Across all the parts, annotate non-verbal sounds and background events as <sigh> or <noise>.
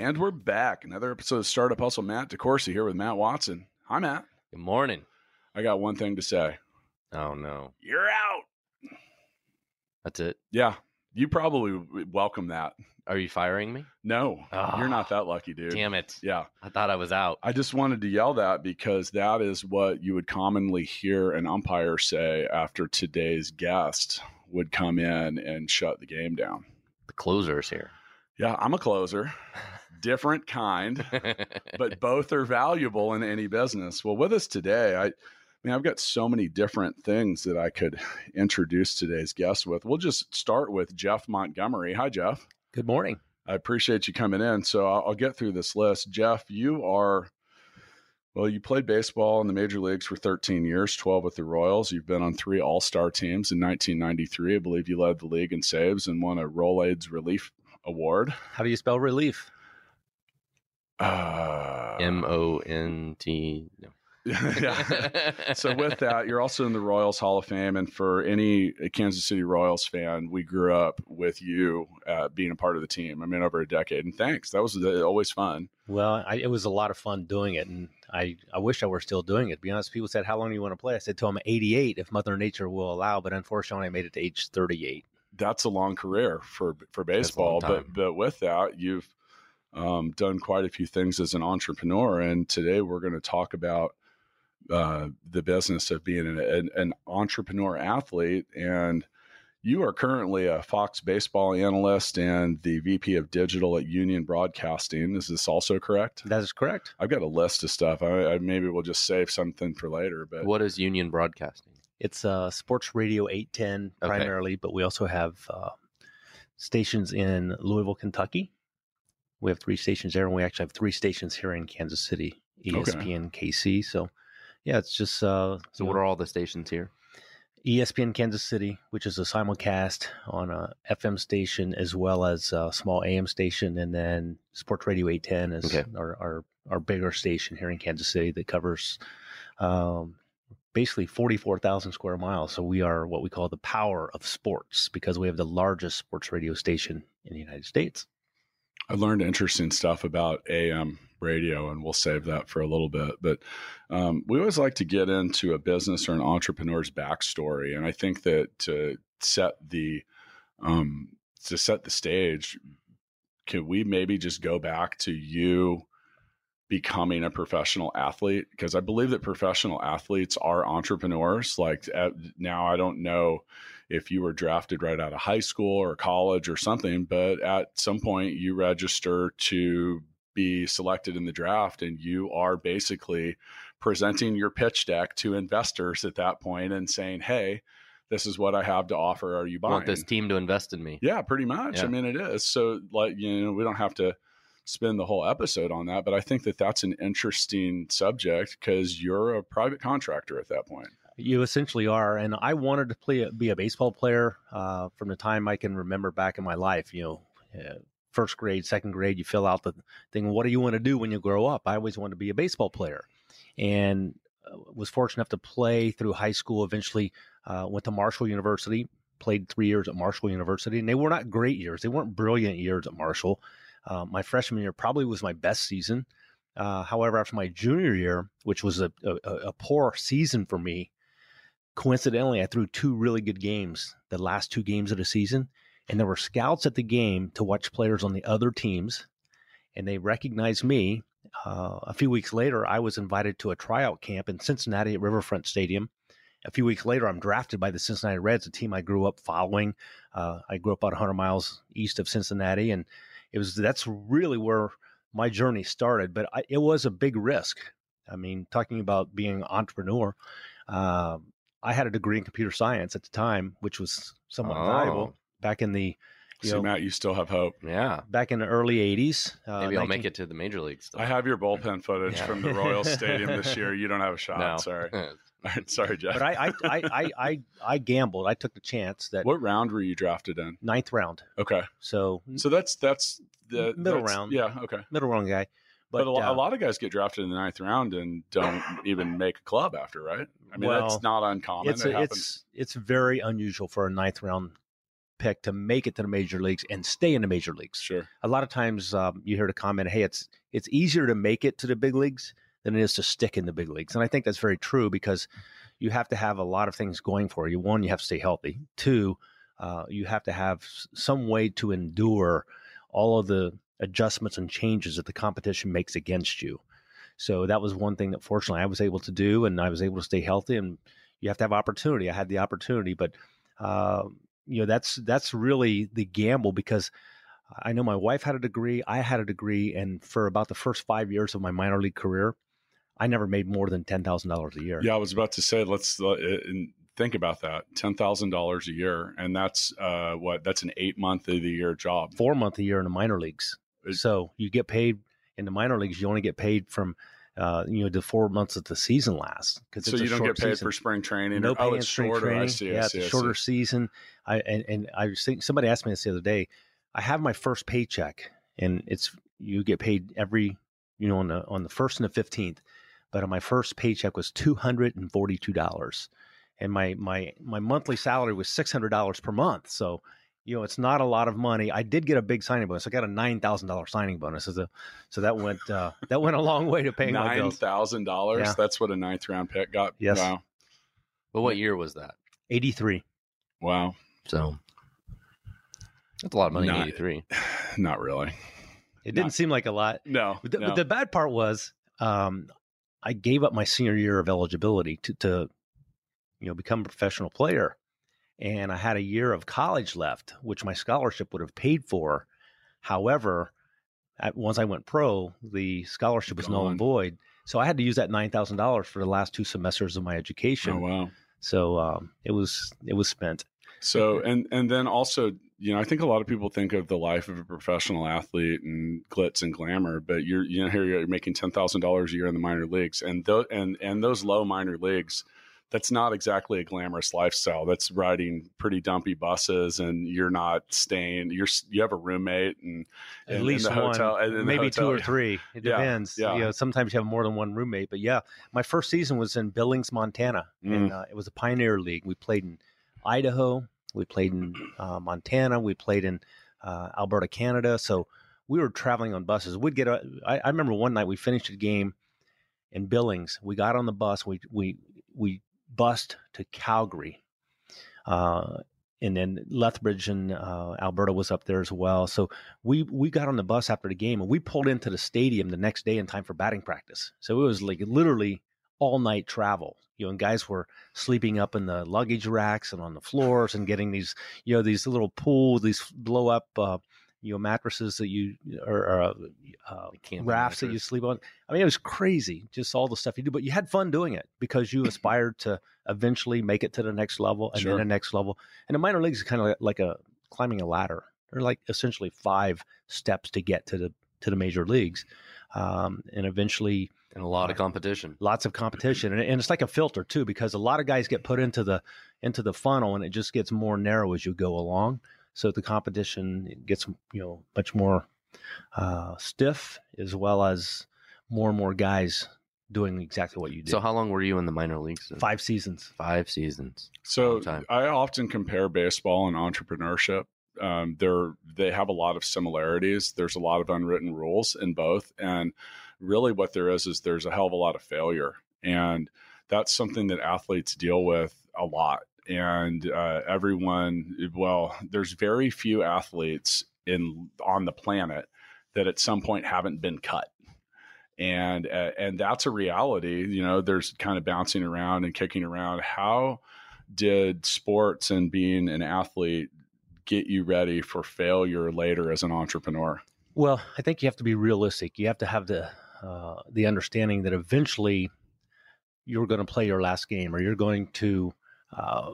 And we're back. Another episode of Startup Hustle. Matt DeCoursey here with Matt Watson. Hi, Matt. Good morning. I got one thing to say. Oh no, You're out. that's it. Yeah, you probably welcome that. Are you firing me? No, Ah. you're not that lucky, dude. Damn it! Yeah, I thought I was out. I just wanted to yell that because that is what you would commonly hear an umpire say after today's guest would come in and shut the game down. The closer's here. Yeah, I'm a closer, <laughs> different kind. <laughs> but both are valuable in any business. Well, with us today, I, I mean, I've got so many different things that I could <sighs> introduce today's guest with. We'll just start with Jeff Montgomery. Hi, Jeff. Good morning. I appreciate you coming in. So I'll, I'll get through this list. Jeff, you are, well, you played baseball in the major leagues for 13 years, 12 with the Royals. You've been on three All Star teams in 1993. I believe you led the league in saves and won a Rolaids Relief Award. How do you spell relief? Uh, M O N T. No. <laughs> yeah. so with that, you're also in the Royals Hall of Fame, and for any Kansas City Royals fan, we grew up with you uh, being a part of the team. I mean, over a decade, and thanks. That was uh, always fun. Well, I, it was a lot of fun doing it, and I, I wish I were still doing it. To be honest, people said, "How long do you want to play?" I said to them, "88, if Mother Nature will allow." But unfortunately, I made it to age 38. That's a long career for for baseball, but but with that, you've um, done quite a few things as an entrepreneur, and today we're going to talk about uh, the business of being an, an, an entrepreneur athlete and you are currently a fox baseball analyst and the vp of digital at union broadcasting is this also correct That is correct. i've got a list of stuff I, I maybe we'll just save something for later but What is Union Broadcasting? It's uh, Sports Radio 810 Okay. primarily, but we also have uh, stations in Louisville, Kentucky. We have three stations there, and we actually have three stations here in Kansas City, E Okay. ESPN, KC. So, yeah, it's just uh, So, what know, are all the stations here? ESPN Kansas City, which is a simulcast on a FM station as well as a small AM station, and then Sports Radio 810 is Okay. our, our our bigger station here in Kansas City that covers um, basically 44,000 square miles. So we are what we call the power of sports because we have the largest sports radio station in the United States. I learned interesting stuff about AM radio, and we'll save that for a little bit. But um, we always like to get into a business or an entrepreneur's backstory, and I think that to set the um, to set the stage, can we maybe just go back to you becoming a professional athlete? Because I believe that professional athletes are entrepreneurs. Like now, I don't know if you were drafted right out of high school or college or something, but at some point you register to be selected in the draft and you are basically presenting your pitch deck to investors at that point and saying, Hey, this is what I have to offer. Are you buying? want this team to invest in me. Yeah, pretty much. I mean, it is. So, like, you know, we don't have to spend the whole episode on that, but I think that that's an interesting subject because you're a private contractor at that point. You essentially are, and I wanted to play be a baseball player uh, from the time I can remember back in my life. You know, uh, first grade, second grade, you fill out the thing. What do you want to do when you grow up? I always wanted to be a baseball player, and uh, was fortunate enough to play through high school. Eventually, uh, went to Marshall University, played three years at Marshall University, and they were not great years. They weren't brilliant years at Marshall. Uh, my freshman year probably was my best season. Uh, however, after my junior year, which was a, a, a poor season for me, coincidentally, I threw two really good games, the last two games of the season, and there were scouts at the game to watch players on the other teams, and they recognized me. Uh, a few weeks later, I was invited to a tryout camp in Cincinnati at Riverfront Stadium. A few weeks later, I'm drafted by the Cincinnati Reds, a team I grew up following. Uh, I grew up about 100 miles east of Cincinnati, and it was that's really where my journey started. But I, it was a big risk. I mean, talking about being an entrepreneur, um, I had a degree in computer science at the time, which was somewhat Oh. valuable back in the You See, know, Matt, you still have hope. Yeah. back in the early '80s. Uh, Maybe I'll 19 make it to the major leagues. I have your bullpen footage Yeah. from the Royal Stadium this <laughs> year. You don't have a shot. no. Sorry. <laughs> <laughs> Sorry, Jeff. But I, I, I, I, I, I gambled. I took the chance that what round were you drafted in? ninth round. Okay, So, so that's that's the Middle that's- round. Yeah, okay. middle round guy. But, But, a, lo- a uh, lot of guys get drafted in the ninth round and don't even make a club after, right? I mean, Well, that's not uncommon. it's it a, it's it's very unusual for a ninth round pick to make it to the major leagues and stay in the major leagues. Sure. A lot of times um, you hear the comment, "Hey, it's it's easier to make it to the big leagues than it is to stick in the big leagues," and I think that's very true because you have to have a lot of things going for you. One, you have to stay healthy. Two, uh, you have to have some way to endure all of the adjustments and changes that the competition makes against you. So that was one thing that fortunately I was able to do, and I was able to stay healthy. And you have to have opportunity. I had the opportunity, but uh, you know that's that's really the gamble because I know my wife had a degree, I had a degree, and for about the first five years of my minor league career, I never made more than ten thousand dollars a year. Yeah, I was about to say, let's uh, and think about that: ten thousand dollars a year, and that's uh, what? That's an eight month of the year job. four month a year in the minor leagues. So you get paid in the minor leagues. You only get paid from uh, you know the four months that the season lasts. Because So you don't get paid for spring training. no or, pay oh, in it's spring shorter. training. I see. I yeah, see, it's a shorter season. I and, and I was thinking somebody asked me this the other day. I have my first paycheck, and it's you get paid every you know on the on the first and the fifteenth. But my first paycheck was two hundred and forty two dollars, and my my my monthly salary was six hundred dollars per month. So you know it's not a lot of money. I did get a big signing bonus. I got a nine thousand dollars signing bonus, so, so that went uh, that went a long way to paying my Nine bills. thousand dollars. That's what a ninth round pick got. Yes. Wow. But what year was that? Eighty three. Wow. So that's a lot of money in Not- cid'three. <sighs> Not really. It didn't Not- seem like a lot. No. But the, no. but the bad part was, um, I gave up my senior year of eligibility to, to, you know, become a professional player, and I had a year of college left, which my scholarship would have paid for. However, at, once I went pro, the scholarship was null and void, so I had to use that nine thousand dollars for the last two semesters of my education. oh wow. So um, it was it was spent. So and and then also, you know, I think a lot of people think of the life of a professional athlete and glitz and glamour, but you're you know here you're making ten thousand dollars a year in the minor leagues, and those and and those low minor leagues, that's not exactly a glamorous lifestyle. That's riding pretty dumpy buses, and you're not staying. You're you have a roommate and At in least the one, hotel- maybe two hotel. or three. It Yeah, depends. yeah. You know, sometimes you have more than one roommate. But yeah, my first season was in Billings, Montana, Mm. and uh, it was a Pioneer League. We played in Idaho, we played in uh, Montana, we played in uh, Alberta, Canada. So we were traveling on buses. We'd get. A, I, I remember one night we finished a game in Billings. We got on the bus. We we we bussed to Calgary. Uh, and then Lethbridge and uh, Alberta was up there as well. So we we got on the bus after the game and we pulled into the stadium the next day in time for batting practice. So it was like literally all night travel. You know, and guys were sleeping up in the luggage racks and on the floors and getting these, you know, these little pool these blow up, uh, you know, mattresses that you or, or uh, uh, rafts that you sleep on. I mean, it was crazy, just all the stuff you do. But you had fun doing it because you <laughs> aspired to eventually make it to the next level and Sure. then the next level. And the minor leagues is kind of like, like a climbing a ladder. They're like essentially five steps to get to the to the major leagues, um, and eventually and a lot of competition. lots of competition. And, and it's like a filter too, because a lot of guys get put into the into the funnel, and it just gets more narrow as you go along. So the competition gets you know much more uh, stiff, as well as more and more guys doing exactly what you do. So how long were you in the minor leagues? then? Five seasons. Five seasons. So I often compare baseball and entrepreneurship. Um, they're they have a lot of similarities. There's a lot of unwritten rules in both, and really what there is is there's a hell of a lot of failure, and that's something that athletes deal with a lot. And uh, everyone, well, there's very few athletes in on the planet that at some point haven't been cut. And uh, and that's a reality you know there's kind of bouncing around and kicking around. How did sports and being an athlete get you ready for failure later as an entrepreneur? Well, I think you have to be realistic. You have to have the uh, the understanding that eventually you're going to play your last game, or you're going to uh,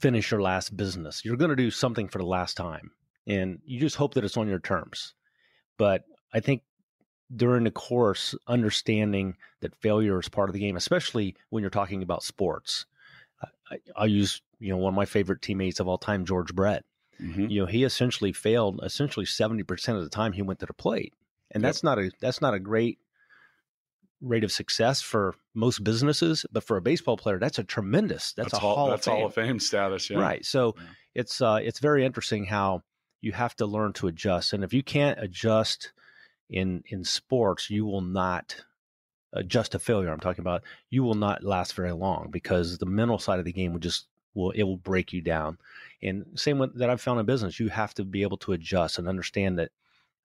finish your last business. You're going to do something for the last time, and you just hope that it's on your terms. But I think during the course, understanding that failure is part of the game, especially when you're talking about sports. I, I'll use you know one of my favorite teammates of all time, George Brett. Mhm. You know, he essentially failed essentially seventy percent of the time he went to the plate, and Yep. that's not a that's not a great rate of success for most businesses, but for a baseball player, that's a tremendous. That's, a Hall, that's of fame. Hall of Fame status. Yeah. Right. So Yeah. it's uh, it's very interesting how you have to learn to adjust, and if you can't adjust in in sports, you will not adjust to failure. I'm talking about you will not last very long because the mental side of the game will just will it will break you down. And same with, that I've found in business, you have to be able to adjust and understand that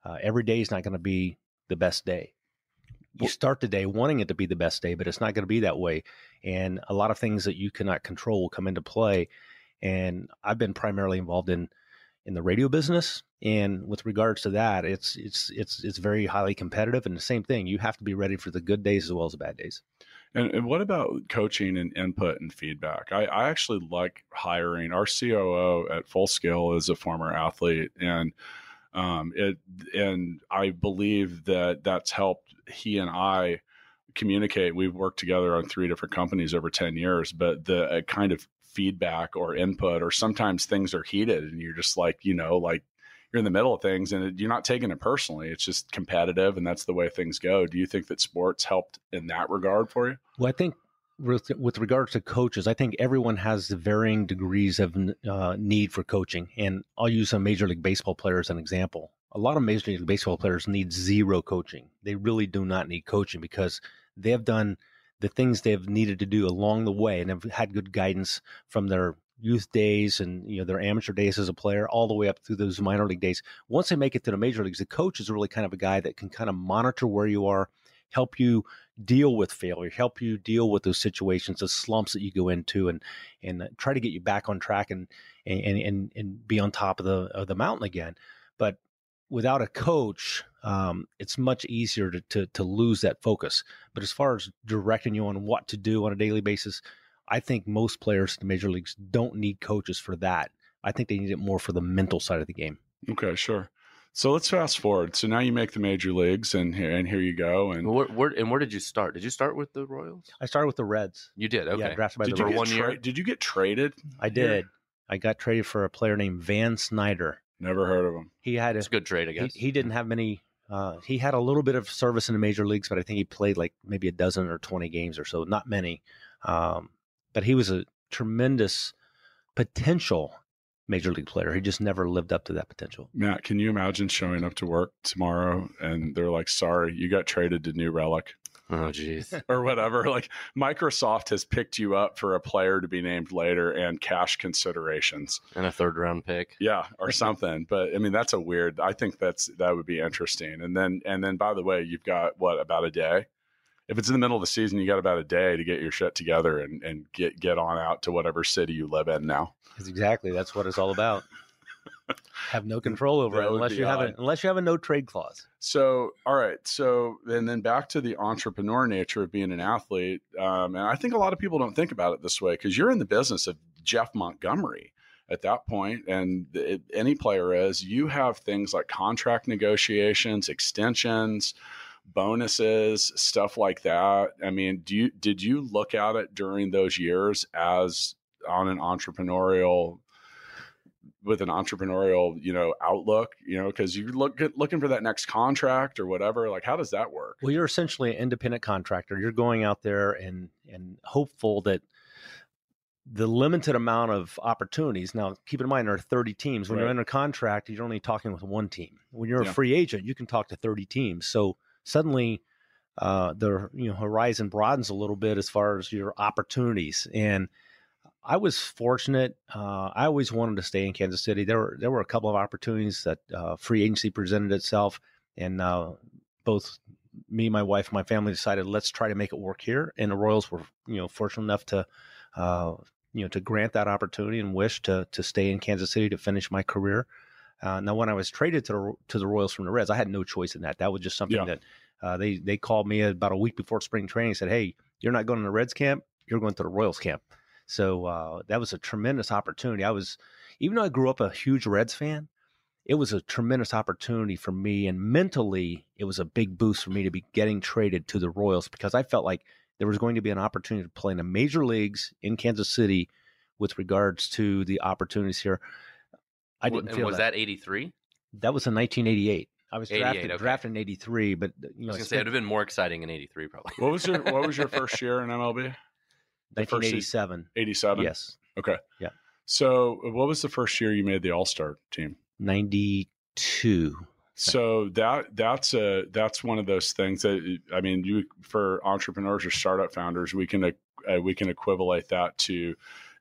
uh, every day is not going to be the best day. You start the day wanting it to be the best day, but it's not going to be that way. And a lot of things that you cannot control will come into play. And I've been primarily involved in in the radio business, and with regards to that, it's it's it's it's very highly competitive. And the same thing, you have to be ready for the good days as well as the bad days. And, and what about coaching and input and feedback? I, I actually like hiring. Our COO at Full Scale is a former athlete, and um, it and I believe that that's helped he and I communicate. We've worked together on three different companies over ten years, but the uh, kind of feedback or input, or sometimes things are heated, and you're just like, you know, like you're in the middle of things and it, you're not taking it personally. It's just competitive, and that's the way things go. Do you think that sports helped in that regard for you? Well, I think with, with regards to coaches, I think everyone has varying degrees of uh, need for coaching. And I'll use a Major League Baseball player as an example. A lot of Major League Baseball players need zero coaching. They really do not need coaching because they have done the things they've needed to do along the way and have had good guidance from their youth days and you know their amateur days as a player all the way up through those minor league days once they make it to the major leagues the coach is really kind of a guy that can kind of monitor where you are help you deal with failure, help you deal with those situations, the slumps that you go into, and and try to get you back on track and and and, and be on top of the of the mountain again. But without a coach, um, it's much easier to, to to lose that focus. But as far as directing you on what to do on a daily basis, I think most players in the major leagues don't need coaches for that. I think they need it more for the mental side of the game. Okay, sure. So let's fast forward. So now you make the major leagues, and here and here you go. And Where, where, and where did you start? Did you start with the Royals? I started with the Reds. You did. Okay. Yeah, drafted by did the you for get one tra- year? Did you get traded? I did. I got traded for a player named Van Snider. Never heard of him. He had a It's a good trade, I he, he didn't have many. Uh, he had a little bit of service in the major leagues, but I think he played like maybe a dozen or twenty games or so, not many. Um, but he was a tremendous potential major league player. He just never lived up to that potential. Matt, can you imagine showing up to work tomorrow and they're like, "Sorry, you got traded to New Relic." oh, jeez. <laughs> or whatever. Like Microsoft has picked you up for a player to be named later and cash considerations. and a third round pick. Yeah, or something. But I mean, that's a weird. I think that's that would be interesting. And then and then by the way, you've got what about a day? If it's in the middle of the season, you got about a day to get your shit together and and get get on out to whatever city you live in now. That's exactly that's what it's all about. <laughs> have no control over That it unless you have a unless you have a no trade clause. So, all right. So, and then back to the entrepreneur nature of being an athlete. Um, and I think a lot of people don't think about it this way because you're in the business of Jeff Montgomery at that point, and it, any player is. You have things like contract negotiations, extensions, bonuses, stuff like that. I mean, do you did you look at it during those years as on an entrepreneurial with an entrepreneurial, you know, outlook, you know, because you're look, looking for that next contract or whatever. Like, how does that work? Well, you're essentially an independent contractor. You're going out there and and hopeful that the limited amount of opportunities. Now, keep in mind there are 30 teams. When you're Right. under contract, you're only talking with one team. When you're Yeah. a free agent, you can talk to 30 teams. So suddenly, uh, the you know horizon broadens a little bit as far as your opportunities. And I was fortunate. Uh, I always wanted to stay in Kansas City. There were there were a couple of opportunities that uh, free agency presented itself, and uh, both me, my wife, my family decided let's try to make it work here. And the Royals were you know fortunate enough to uh, you know to grant that opportunity and wish to to stay in Kansas City to finish my career. Uh, now, when I was traded to the, to the Royals from the Reds, I had no choice in that. That was just something Yeah. that uh, they they called me about a week before spring training. and Said, "Hey, you're not going to the Reds camp. You're going to the Royals camp." So uh, that was a tremendous opportunity. I was, even though I grew up a huge Reds fan, it was a tremendous opportunity for me. And mentally, it was a big boost for me to be getting traded to the Royals because I felt like there was going to be an opportunity to play in the major leagues in Kansas City with regards to the opportunities here. I W- didn't feel was that. that 83? That was in 1988. I was drafted, okay. drafted in 83, but you I know, was going to say it would have been more exciting in 83, probably. What was your What was your <laughs> first year in MLB? the 1987. Eighty seven. Yes. Okay. Yeah. So, what was the first year you made the All Star team? 92. So that that's a that's one of those things that I mean, you for entrepreneurs or startup founders, we can uh, we can equivalate that to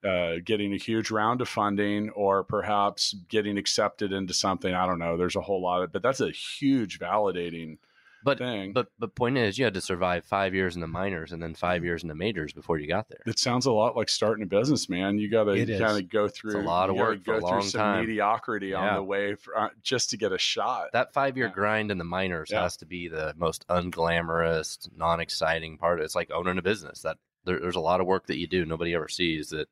uh, getting a huge round of funding or perhaps getting accepted into something. I don't know. There's a whole lot of, but that's a huge validating But thing. but but point is, you had to survive five years in the minors and then five years in the majors before you got there. it sounds a lot like starting a business, man. You got to kind of go through a lot of you gotta work for a go long through some time. mediocrity on the way for, uh, just to get a shot. That five year Yeah. grind in the minors Yeah. has to be the most unglamorous, non exciting part. It's like owning a business. That there, there's a lot of work that you do. Nobody ever sees that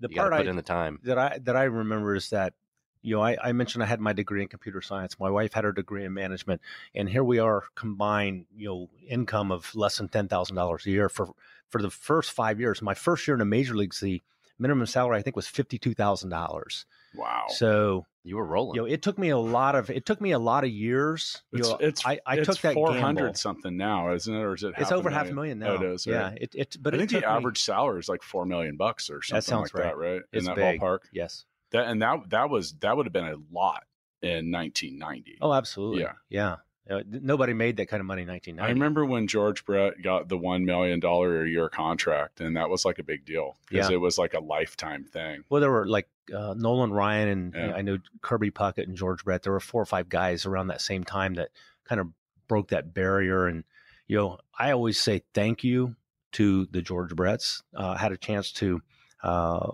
The you part to I, put in the time. that I that I remember is that you know I, I mentioned I had my degree in computer science. My wife had her degree in management, and here we are combined you know income of less than ten thousand dollars a year for for the first five years. My first year in a major league, the minimum salary I think was fifty two thousand dollars. wow. So You were rolling. you know it took me a lot of it took me a lot of years. It's know, it's I, I it's took that four gamble. hundred something now, isn't it? Or is it? It's over half a million now. Oh, it is. Yeah, it, it but I it think the took me- average salary is like four million bucks or something sounds like right. that, right? It's in that big. ballpark. Yes. That and that that was that would have been a lot in 1990. Oh, absolutely. Yeah. Yeah. Uh, nobody made that kind of money in 1990. I remember when George Brett got the one million dollar a year contract, and that was like a big deal because Yeah. it was like a lifetime thing. Well, there were like uh, Nolan Ryan and Yeah. I know Kirby Puckett and George Brett. There were four or five guys around that same time that kind of broke that barrier. And you know, I always say thank you to the George Bretts. Uh, I had a chance to uh,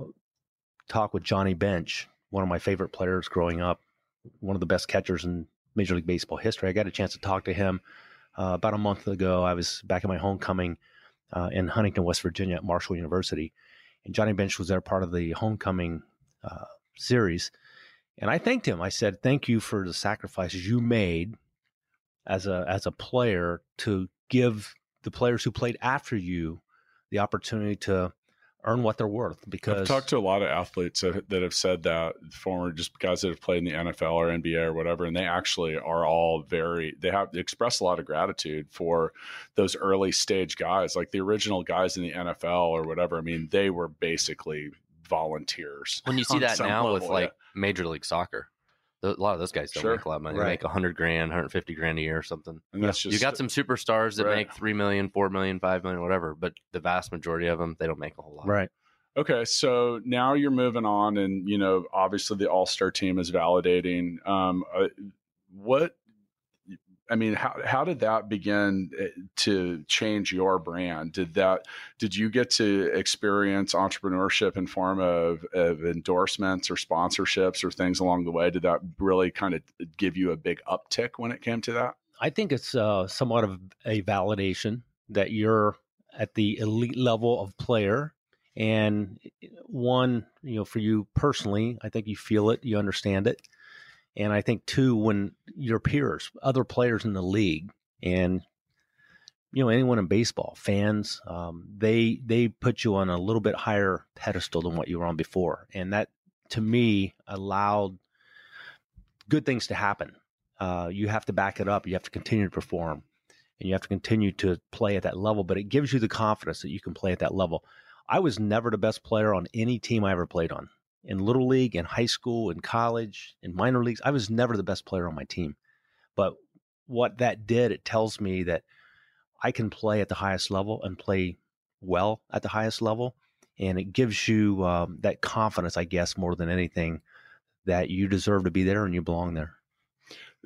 talk with Johnny Bench, one of my favorite players growing up, one of the best catchers in Major League Baseball history. I got a chance to talk to him uh, about a month ago. I was back at my homecoming uh, in Huntington, West Virginia at Marshall University. And Johnny Bench was there part of the homecoming uh, series. And I thanked him. I said, "Thank you for the sacrifices you made as a as a player to give the players who played after you the opportunity to earn what they're worth." Because I've talked to a lot of athletes that, that have said that former just guys that have played in the NFL or NBA or whatever, and they actually are all very they have expressed a lot of gratitude for those early stage guys, like the original guys in the NFL or whatever. I mean, they were basically volunteers. when you see that some now with level, like Major League Soccer, th- a lot of those guys don't Sure. make a lot of money. Right. They make 100 grand, 150 grand a year or something. and that's just you got some superstars that Right. make 3 million, 4 million, 5 million, whatever, but the vast majority of them, they don't make a whole lot. right, Okay, so now you're moving on, and you know, obviously the All Star team is validating. Um, uh, what, I mean, how how did that begin uh, to change your brand? Did that did you get to experience entrepreneurship in form of, of endorsements or sponsorships or things along the way? Did that really kind of give you a big uptick when it came to that? I think it's uh, somewhat of a validation that you're at the elite level of player. And one, you know, for you personally, I think you feel it, you understand it. And I think too, when your peers, other players in the league, and you know anyone in baseball, fans, um, they they put you on a little bit higher pedestal than what you were on before, and that to me allowed good things to happen uh, you have to back it up. You have to continue to perform and you have to continue to play at that level. But it gives you the confidence that you can play at that level. I was never the best player on any team I ever played on. In little league, in high school, in college, in minor leagues, I was never the best player on my team. But what that did, it tells me that I can play at the highest level and play well at the highest level. And it gives you um, that confidence, I guess, more than anything, that you deserve to be there and you belong there.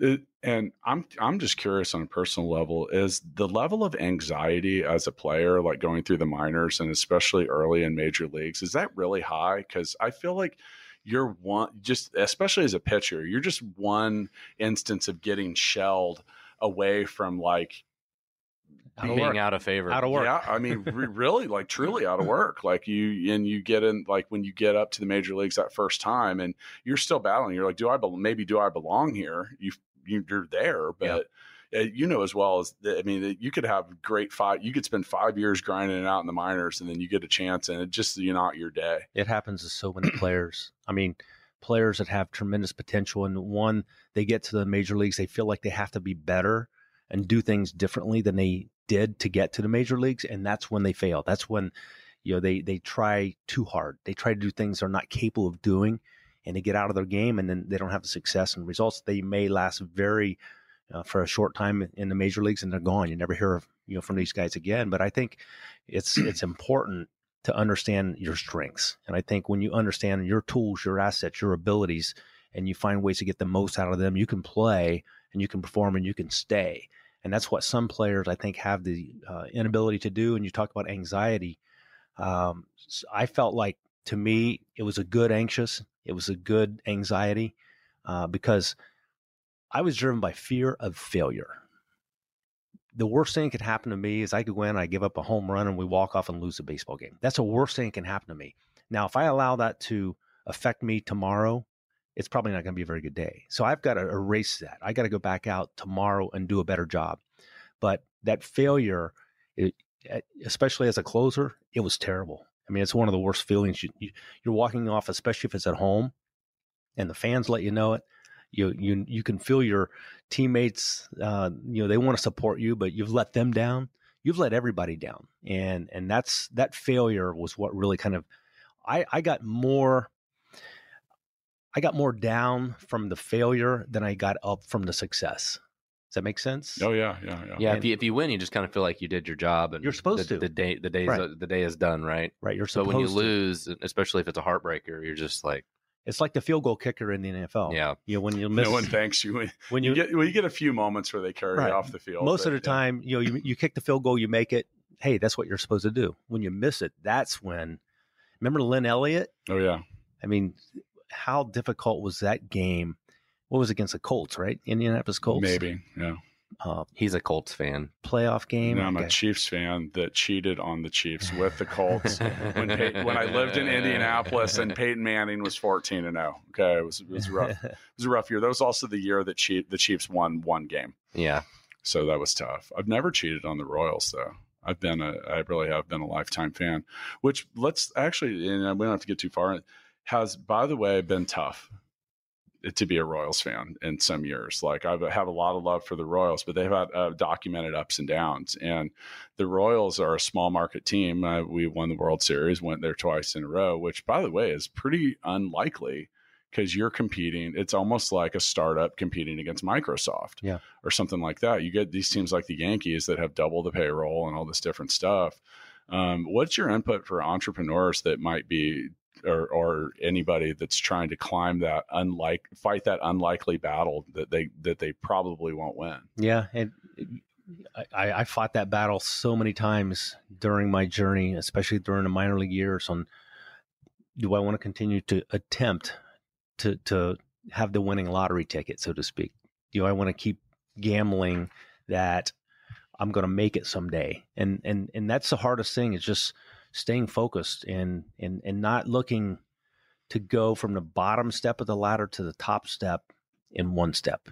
It, and I'm I'm just curious on a personal level is the level of anxiety as a player like going through the minors and especially early in major leagues is that really high cuz I feel like you're one just especially as a pitcher you're just one instance of getting shelled away from like Out being out of favor. Out of work. Yeah, I mean, re- <laughs> really, like truly out of work. Like you, and you get in, like when you get up to the major leagues that first time, and you're still battling. You're like, do I bel maybe do I belong here? You you're there, but. uh, You know as well as that, I mean, you could have great five. You could spend five years grinding it out in the minors, and then you get a chance, and it just you're not your day. It happens to so many players. I mean, players that have tremendous potential, and one they get to the major leagues, they feel like they have to be better and do things differently than they did to get to the major leagues, and that's when they fail. That's when you know they they try too hard. They try to do things they're not capable of doing, and they get out of their game, and then they don't have the success and results. They may last very uh, for a short time in the major leagues, and they're gone. You never hear of you know from these guys again. But I think it's <clears throat> it's important to understand your strengths. And I think when you understand your tools, your assets, your abilities, and you find ways to get the most out of them, you can play and you can perform and you can stay. And that's what some players, I think, have the uh, inability to do. And you talk about anxiety. Um, I felt like to me, it was a good anxious, it was a good anxiety uh, because I was driven by fear of failure the worst thing that could happen to me is I could go in, I give up a home run, and we walk off and lose a baseball game. That's the worst thing that can happen to me. Now, if I allow that to affect me tomorrow, it's probably not going to be a very good day. So I've got to erase that. I got to go back out tomorrow and do a better job. But that failure, it, especially as a closer, it was terrible. I mean, it's one of the worst feelings. You, you, you're walking off, especially if it's at home, and the fans let you know it. You you you can feel your teammates. Uh, you know they want to support you, but you've let them down. You've let everybody down, and and that's that failure was what really kind of. I I got more. I got more down from the failure than I got up from the success. Does that make sense? Oh yeah, yeah, yeah. Yeah, And- if you, if you win, you just kind of feel like you did your job, and You're supposed the, to. The day the day Right. the day is done, right? Right. You're So when you to. lose, especially if it's a heartbreaker, you're just like, it's like the field goal kicker in the NFL. yeah, You know when you miss no one thanks you. When <laughs> when you you, get, well, you get a few moments where they carry Right. you off the field. most but, of the yeah. time, you know, you, you kick the field goal, you make it. Hey, that's what you're supposed to do. When you miss it, that's when. Remember Lin Elliott? Oh yeah, I mean, how difficult was that game? What was it against the Colts, right? Indianapolis Colts. maybe. Yeah. uh, he's a Colts fan. playoff game. No, I'm a Okay. Chiefs fan that cheated on the Chiefs with the Colts when <laughs> Pey- when I lived in Indianapolis and Peyton Manning was 14 and 0. Okay, it was it was rough. <laughs> It was a rough year. That was also the year that Chief, the Chiefs won one game, Yeah, so that was tough. I've never cheated on the Royals though. I've been a I really have been a lifetime fan. Which let's actually, and we don't have to get too far. Has by the way been tough to be a Royals fan in some years. Like I have a lot of love for the Royals, but they've had uh, documented ups and downs. And the Royals are a small market team. Uh, we won the World Series, went there twice in a row, which by the way is pretty unlikely because you're competing. It's almost like a startup competing against Microsoft, Yeah. or something like that. You get these teams like the Yankees that have double the payroll and all this different stuff. Um, what's your input for entrepreneurs that might be or, or anybody that's trying to climb that unlike fight that unlikely battle that they that they probably won't win. Yeah, and I, I fought that battle so many times during my journey, especially during the minor league years. On do I want to continue to attempt to to have the winning lottery ticket, so to speak? Do I want to keep gambling that I'm going to make it someday? And and and that's the hardest thing is just staying focused and and and not looking to go from the bottom step of the ladder to the top step in one step.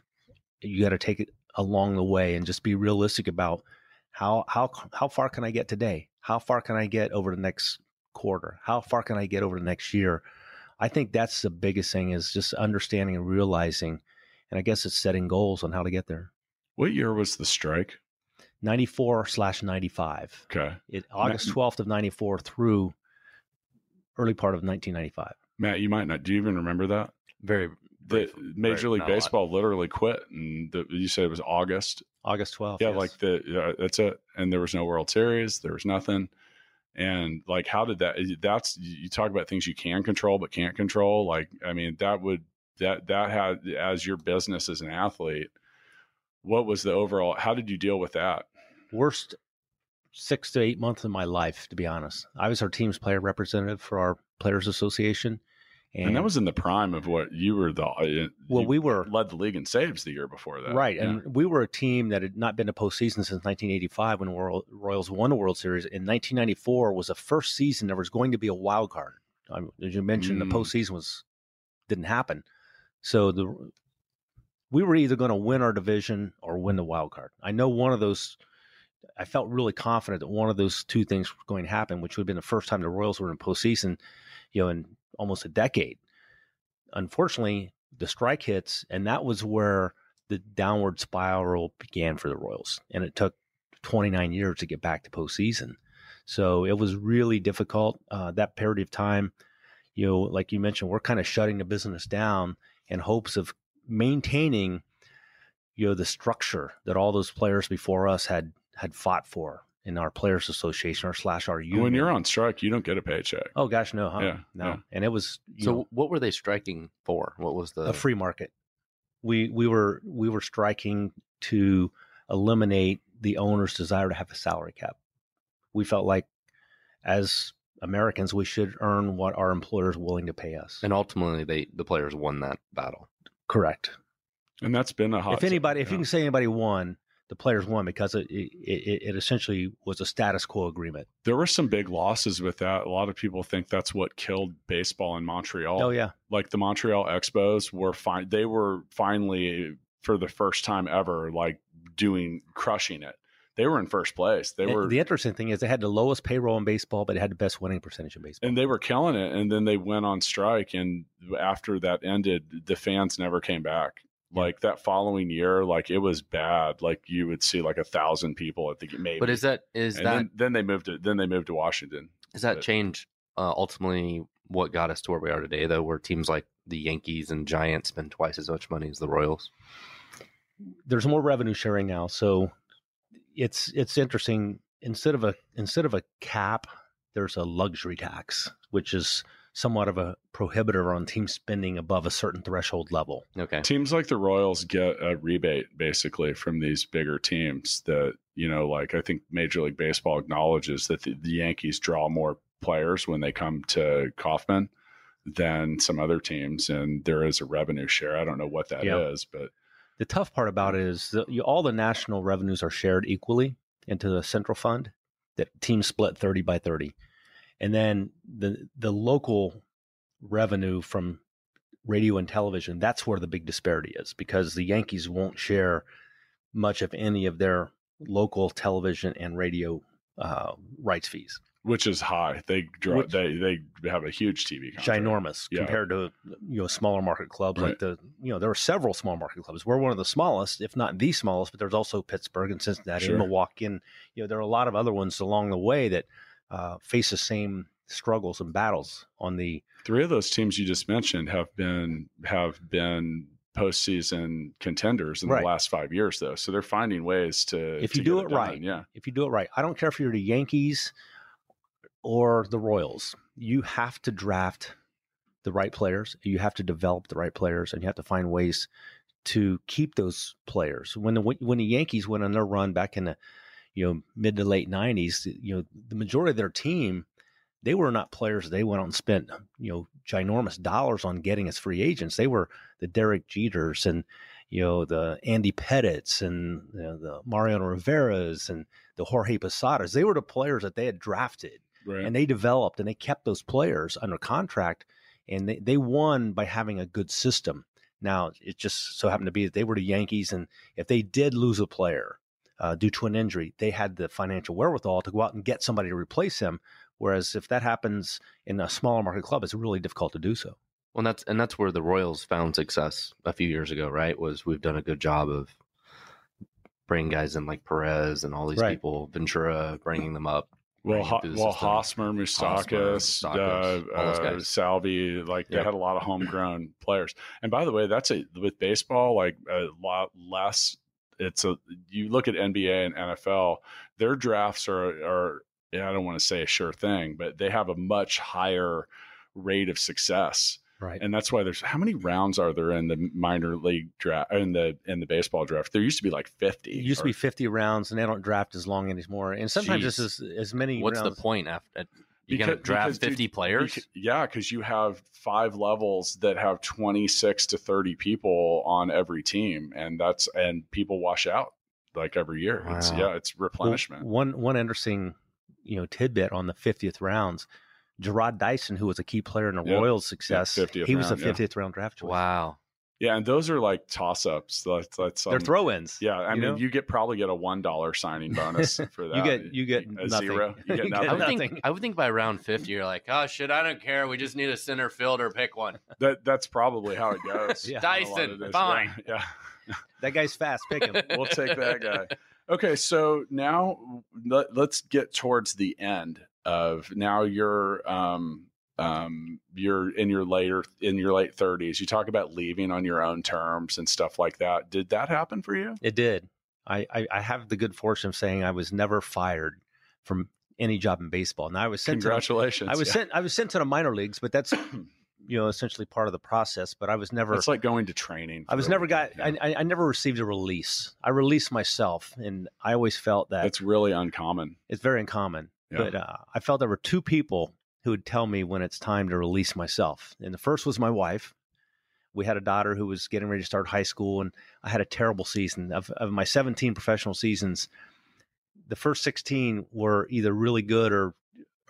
You got to take it along the way and just be realistic about how how how far can I get today? How far can I get over the next quarter? How far can I get over the next year? I think that's the biggest thing is just understanding and realizing, and I guess it's setting goals on how to get there. What year was the strike? 94 slash 95. Okay. It August 12th of 94 through early part of 1995. Matt, you might not. Do you even remember that? very. The Major League not a lot. Baseball literally quit, and the, you said it was August. August 12th. Yeah, yes. like the yeah, that's it. And there was no World Series. There was nothing. And like, how did that? That's you talk about things you can control but can't control. Like, I mean, that would that that had as your business as an athlete. What was the overall? How did you deal with that? worst six to eight months of my life, to be honest. I was our team's player representative for our Players Association, And, that was in the prime of what you were the uh, well, we were led the league in saves the year before that, right, Yeah. and we were a team that had not been to postseason since 1985 when Royal, Royals won the World Series. In 1994 was the first season there was going to be a wild card. As you mentioned, Mm. the postseason was didn't happen, so the we were either going to win our division or win the wild card. I know one of those. I felt really confident that one of those two things was going to happen, which would have been the first time the Royals were in postseason, you know, in almost a decade. Unfortunately, the strike hits, and that was where the downward spiral began for the Royals, and it took 29 years to get back to postseason. So it was really difficult uh, that period of time. You know, like you mentioned, we're kind of shutting the business down in hopes of maintaining, you know, the structure that all those players before us had had fought for in our players association or slash our union. when you're on strike, you don't get a paycheck. oh gosh, no, huh? Yeah, no, yeah. and it was you So know, what were they striking for? What was the a free market. We we were we were striking to eliminate the owner's desire to have a salary cap. We felt like as Americans we should earn what our employers willing to pay us. and ultimately they the players won that battle. Correct. And that's been a hot. if anybody, if yeah. you can say anybody won, the players won because it it, it it essentially was a status quo agreement. there were some big losses with that. A lot of people think that's what killed baseball in Montreal. Oh yeah, Like the Montreal Expos were fine. They were finally for the first time ever, like doing crushing it. They were in first place. They And were the interesting thing is they had the lowest payroll in baseball, but it had the best winning percentage in baseball. and they were killing it. And then they went on strike. And after that ended, the fans never came back. Yeah. Like that following year, like it was bad. Like you would see like a thousand people at the maybe. But is that is and that then, then they moved to then they moved to Washington. Is that But- change uh, ultimately what got us to where we are today, though, where teams like the Yankees and Giants spend twice as much money as the Royals? there's more revenue sharing now, so it's it's interesting. Instead of a instead of a cap, there's a luxury tax, which is somewhat of a prohibitor on team spending above a certain threshold level. Okay. Teams like the Royals get a rebate basically from these bigger teams that, you know, like I think Major League Baseball acknowledges that the, the Yankees draw more players when they come to Kauffman than some other teams. And there is a revenue share. I don't know what that is, Yeah. but The tough part about it is you, all the national revenues are shared equally into the central fund. That teams split thirty by thirty, and then the the local revenue from radio and television. That's where the big disparity is because the Yankees won't share much of any of their local television and radio uh, rights fees. Which is high. They draw, Which- they, they have a huge TV contract. ginormous Yeah. compared to you know smaller market clubs Right. like the you know there are several small market clubs. We're one of the smallest, if not the smallest, but there's also Pittsburgh and Cincinnati Sure. and Milwaukee, and you know there are a lot of other ones along the way that uh, face the same struggles and battles on the Three of those teams you just mentioned have been have been postseason contenders in Right. the last five years, though. So they're finding ways to If to you do get it right. Yeah, if you do it right. I don't care if you're the Yankees or the Royals. You have to draft the right players. You have to develop the right players, and you have to find ways to keep those players. When the when the Yankees went on their run back in the you know mid to late '90s, you know the majority of their team they were not players they went out and spent you know ginormous dollars on getting as free agents. They were the Derek Jeters and you know the Andy Pettittes and you know, the Mariano Rivera's and the Jorge Posadas. They were the players that they had drafted right. and they developed and they kept those players under contract and they, they won by having a good system. Now it just so happened to be that they were the Yankees and if they did lose a player uh, due to an injury, they had the financial wherewithal to go out and get somebody to replace him. Whereas if that happens in a smaller market club, it's really difficult to do so. Well, that's and that's where the Royals found success a few years ago, right? Was we've done a good job of bringing guys in like Perez and all these Right. people, Ventura, bringing them up. Well, bringing Ho- them through the well. Hosmer, Moustakas, Hosmer, uh, Moustakas, all those uh. Salvy, like they had a lot of homegrown players. And by the way, that's a with baseball, like a lot less. It's a you look at NBA and NFL, their drafts are are I don't want to say a sure thing, but they have a much higher rate of success. Right. and that's why there's how many rounds are there in the minor league draft in the in the baseball draft? There used to be like fifty. It used to be 50 rounds and they don't draft as long anymore. And sometimes Jeez. it's as, as many What's rounds. the point after You gonna draft because, dude, 50 players? Bec- yeah, because you have five levels that have 26 to 30 people on every team, and that's and people wash out like every year. It's yeah, it's replenishment. One one interesting, you know, tidbit on the 50th rounds. Jarrod Dyson, who was a key player in the Yep. Royals' success, 50th he was round, a yeah. 50th round draft choice. Wow. yeah, and those are like toss ups. That's, that's They're um, throw-ins. Yeah, I you mean, know? you get probably get a one dollar signing bonus <laughs> for that. You get you get a nothing. zero. You get <laughs> nothing. I would think I would think by round 50 you're like, "Oh shit, I don't care. We just need a center fielder, pick one." That that's probably how it goes. <laughs> Yeah. on a lot Dyson, this. fine. Yeah. That guy's fast. Pick him. we'll take that guy. Okay, so now let, let's get towards the end of now you're um um you're in your later in your late 30s. You talk about leaving on your own terms and stuff like that. Did that happen for you? It did. I, I, I have the good fortune of saying I was never fired from any job in baseball. Now I was sent to Congratulations. I was Yeah. sent I was sent to the minor leagues, but that's <clears throat> you know essentially part of the process. But I was never It's like going to training. I was never got. I, I I never received a release. I released myself, and I always felt that It's really uncommon. it's very uncommon. Yeah. But uh, I felt there were two people who would tell me when it's time to release myself. And the first was my wife. We had a daughter who was getting ready to start high school, and I had a terrible season. Of, of my 17 professional seasons, the first 16 were either really good or,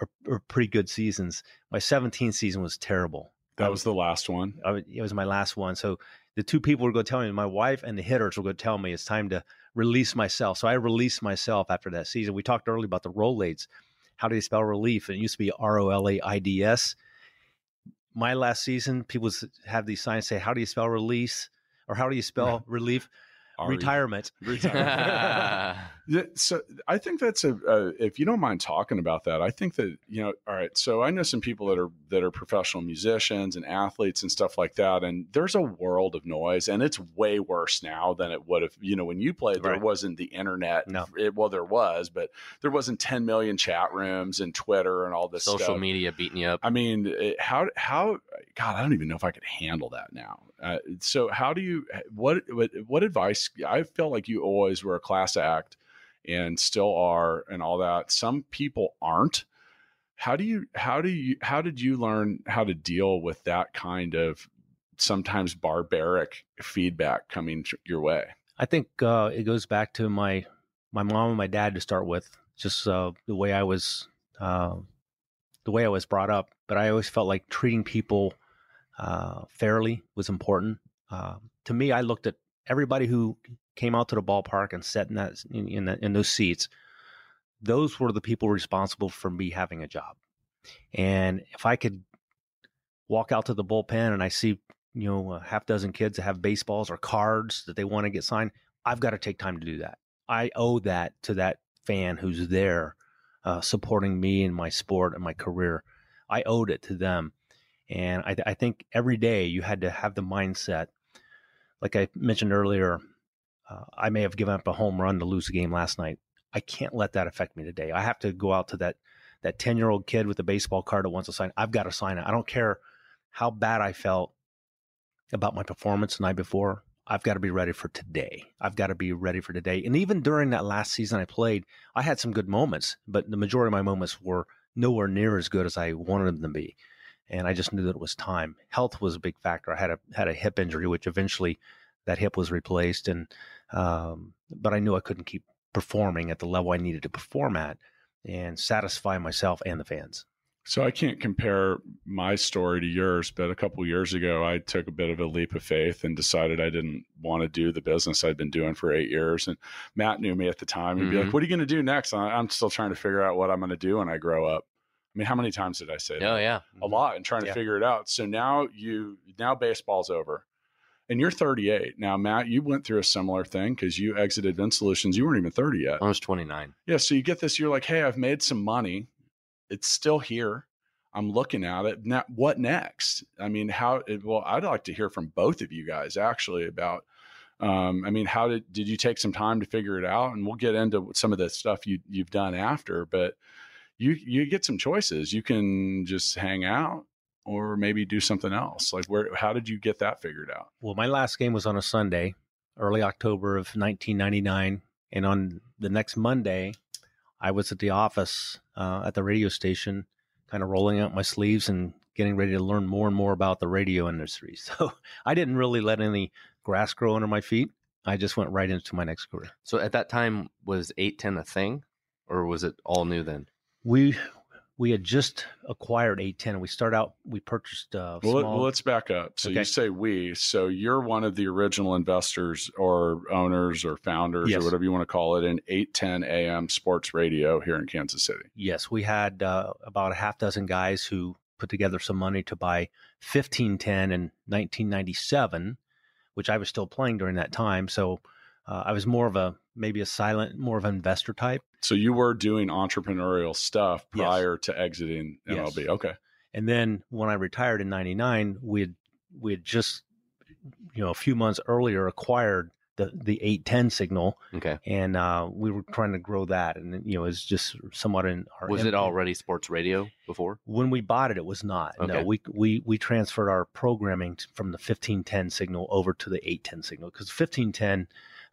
or, or pretty good seasons. My 17th season was terrible. That was the last one. I, it was my last one. So the two people were going to tell me, my wife and the hitters were going to tell me it's time to release myself. So I released myself after that season. We talked earlier about the Rolaids. How do you spell relief? And it used to be R O L A I D S. My last season, people have these signs say, "How do you spell release?" or "How do you <laughs> spell relief?" Retirement. Retirement. <laughs> <laughs> So I think that's a uh, if you don't mind talking about that, I think that you know. All right, so I know some people that are that are professional musicians and athletes and stuff like that, and there's a world of noise, and it's way worse now than it would have. You know, when you played, there Right. wasn't the internet. No. it, well, there was, but there wasn't 10 million chat rooms and Twitter and all this Social stuff. media beating you up. I mean, it, how how God, I don't even know if I could handle that now. Uh, so, how do you what what what advice? I feel like you always were a class act, and still are, and all that. Some people aren't. How do you how do you how did you learn how to deal with that kind of sometimes barbaric feedback coming your way? I think uh, it goes back to my my mom and my dad to start with, just uh, the way I was uh, the way I was brought up. But I always felt like treating people uh, fairly was important. Uh, to me, I looked at everybody who came out to the ballpark and sat in that in in, that, in those seats. Those were the people responsible for me having a job. And if I could walk out to the bullpen and I see you know a half dozen kids that have baseballs or cards that they want to get signed, I've got to take time to do that. I owe that to that fan who's there uh, supporting me in my sport and my career. I owed it to them. And I, I think every day you had to have the mindset, like I mentioned earlier, uh, I may have given up a home run to lose a game last night. I can't let that affect me today. I have to go out to that that 10 year old kid with a baseball card that wants to sign. I've got to sign it. I don't care how bad I felt about my performance the night before. I've got to be ready for today. I've got to be ready for today. And even during that last season I played, I had some good moments, but the majority of my moments were nowhere near as good as I wanted them to be. And I just knew that it was time. Health was a big factor. I had a had a hip injury, which eventually that hip was replaced, and um, but I knew I couldn't keep performing at the level I needed to perform at and satisfy myself and the fans. So I can't compare my story to yours, but a couple years ago, I took a bit of a leap of faith and decided I didn't want to do the business I'd been doing for eight years. And Matt knew me at the time. He'd be like, Mhm. "What are you going to do next?" I- I'm still trying to figure out what I'm going to do when I grow up. I mean, how many times did I say that? Oh yeah. a lot and trying to figure it out. So now you now baseball's over. And you're 38. Now, Matt, you went through a similar thing because you exited Vin Solutions. You weren't even 30 yet. I was 29. Yeah. So you get this, you're like, hey, I've made some money. It's still here. I'm looking at it. Now, what next? I mean, how, well, I'd like to hear from both of you guys actually about, um, I mean, how did, did you take some time to figure it out? And we'll get into some of the stuff you, you've done after, but you, you get some choices. You can just hang out or maybe do something else. Like where, how did you get that figured out? Well, my last game was on a Sunday, early October of 1999, and on the next Monday, I was at the office uh, at the radio station kind of rolling up my sleeves and getting ready to learn more and more about the radio industry. <laughs> So I didn't really let any grass grow under my feet. I just went right into my next career. So at that time, was 810 a thing or was it all new then? We we had just acquired 810. We start out, we purchased uh, Well, let, small. well, let's back up. So Okay. you say we. So you're one of the original investors or owners or founders Yes. or whatever you want to call it in 810 AM sports radio here in Kansas City. yes, we had uh, about a half dozen guys who put together some money to buy 1510 in 1997, which I was still playing during that time. So uh, I was more of a maybe a silent, more of an investor type. So you were doing entrepreneurial stuff Yes. prior to exiting Yes. MLB. Okay. And then when I retired in '99, we had we had just you know a few months earlier acquired the the 810 signal, Okay. and uh, we were trying to grow that, and you know it's just somewhat in our Was it already sports radio before? when we bought it? It was not. Okay. No, we we we transferred our programming t- from the 1510 signal over to the 810 signal because 1510.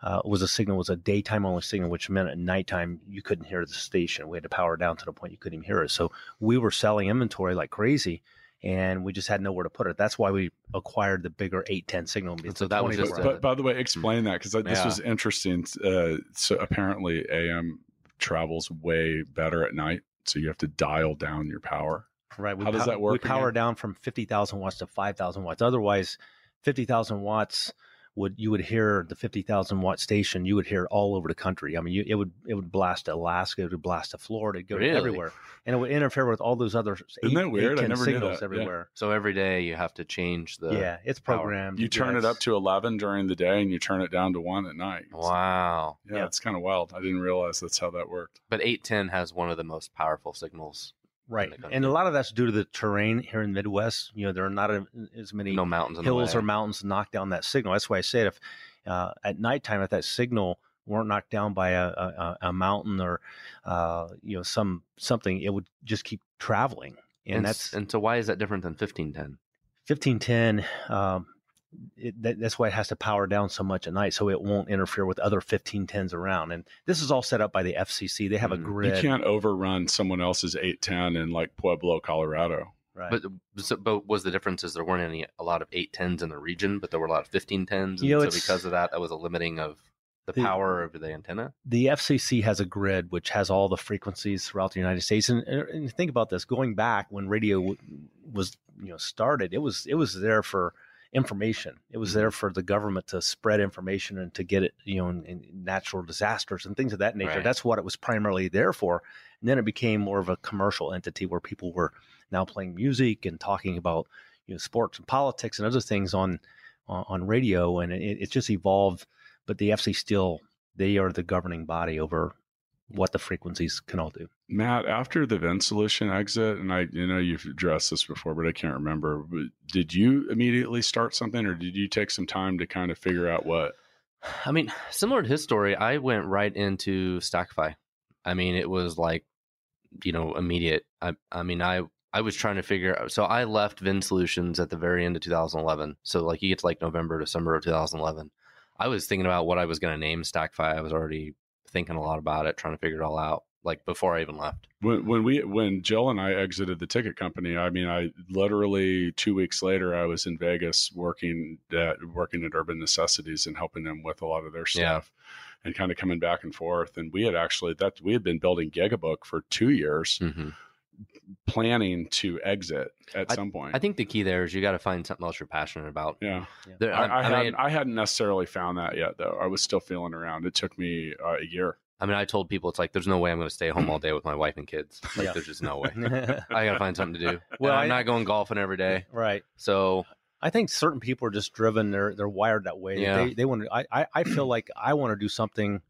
Uh, was a signal was a daytime only signal, which meant at nighttime you couldn't hear the station. We had to power down to the point you couldn't even hear it. So we were selling inventory like crazy, and we just had nowhere to put it. That's why we acquired the bigger 810 signal. So that was 24 just But, but by the way, explain that because this Yeah. was interesting. Uh, so apparently, AM travels way better at night. So you have to dial down your power. Right. We How does that work We power again? down from 50,000 watts to 5,000 watts. Otherwise, 50,000 watts would you would hear the 50,000 watt station. You would hear it all over the country. I mean, you, it would it would blast to Alaska. It would blast to Florida. It'd go Really? everywhere, and it would interfere with all those other Isn't that weird? I 10 never knew signals that. Yeah. everywhere. So every day you have to change the. Yeah, it's power. programmed. You turn Yeah, it up to 11 during the day and you turn it down to one at night. Wow. Yeah, Yeah. it's kind of wild. I didn't realize that's how that worked. But 810 has one of the most powerful signals. Right, and a lot of that's due to the terrain here in the Midwest. You know, there are not a, as many No mountains in hills or mountains to knock down that signal. That's why I said if uh, at nighttime, if that signal weren't knocked down by a, a, a mountain or uh, you know some something, it would just keep traveling. And, And, that's and so why is that different than 1510? fifteen ten. Um, it, that, that's why it has to power down so much at night, so it won't interfere with other fifteen tens around. And this is all set up by the FCC. They have a Mm. You grid. You can't overrun someone else's 810 in like Pueblo, Colorado. right. But so, but was the difference is there weren't any a lot of 810s in the region, but there were a lot of 1510s, and You know, so because of that, that was a limiting of the The- power of the antenna. the FCC has a grid which has all the frequencies throughout the United States. And, and think about this: going back when radio w- was you know started, it was it was there for information. It was there mm-hmm. for the government to spread information and to get it you know in, in natural disasters and things of that nature. Right. That's what it was primarily there for. And then it became more of a commercial entity where people were now playing music and talking about you know sports and politics and other things on on, on radio, and it, it just evolved. But the FCC still they are the governing body over what the frequencies can all do. Matt, after the Vin Solution exit, and I, you know, you've addressed this before, but I can't remember. But did you immediately start something, or did you take some time to kind of figure out what? I mean, similar to his story, I went right into Stackify. I mean, it was like, you know, immediate. I, I mean, I, I was trying to figure out. So I left Vin Solutions at the very end of 2011. So like you get to like November, December of 2011. I was thinking about what I was going to name Stackify. I was already thinking a lot about it, trying to figure it all out. Like before I even left. When, when we when Jill and I exited the ticket company, I mean, I literally two weeks later, I was in Vegas working at working at Urban Necessities and helping them with a lot of their Yeah. stuff, and kind of coming back and forth. And we had actually that we had been building Gigabook for two years, hmm planning to exit at some point. I think the key there is you got to find something else you're passionate about. yeah, There, I, I, I, hadn't, I hadn't necessarily found that yet, though. I was still feeling around. It took me uh, a year. I mean, I told people it's like there's no way I'm going to stay home all day with my wife and kids. Like Yeah. there's just no way. <laughs> I got to find something to do. Well, I'm I- not going golfing every day. <laughs> right. So I think certain people are just driven. They're they're wired that way. Yeah. They they want to. I, I I feel like I want to do something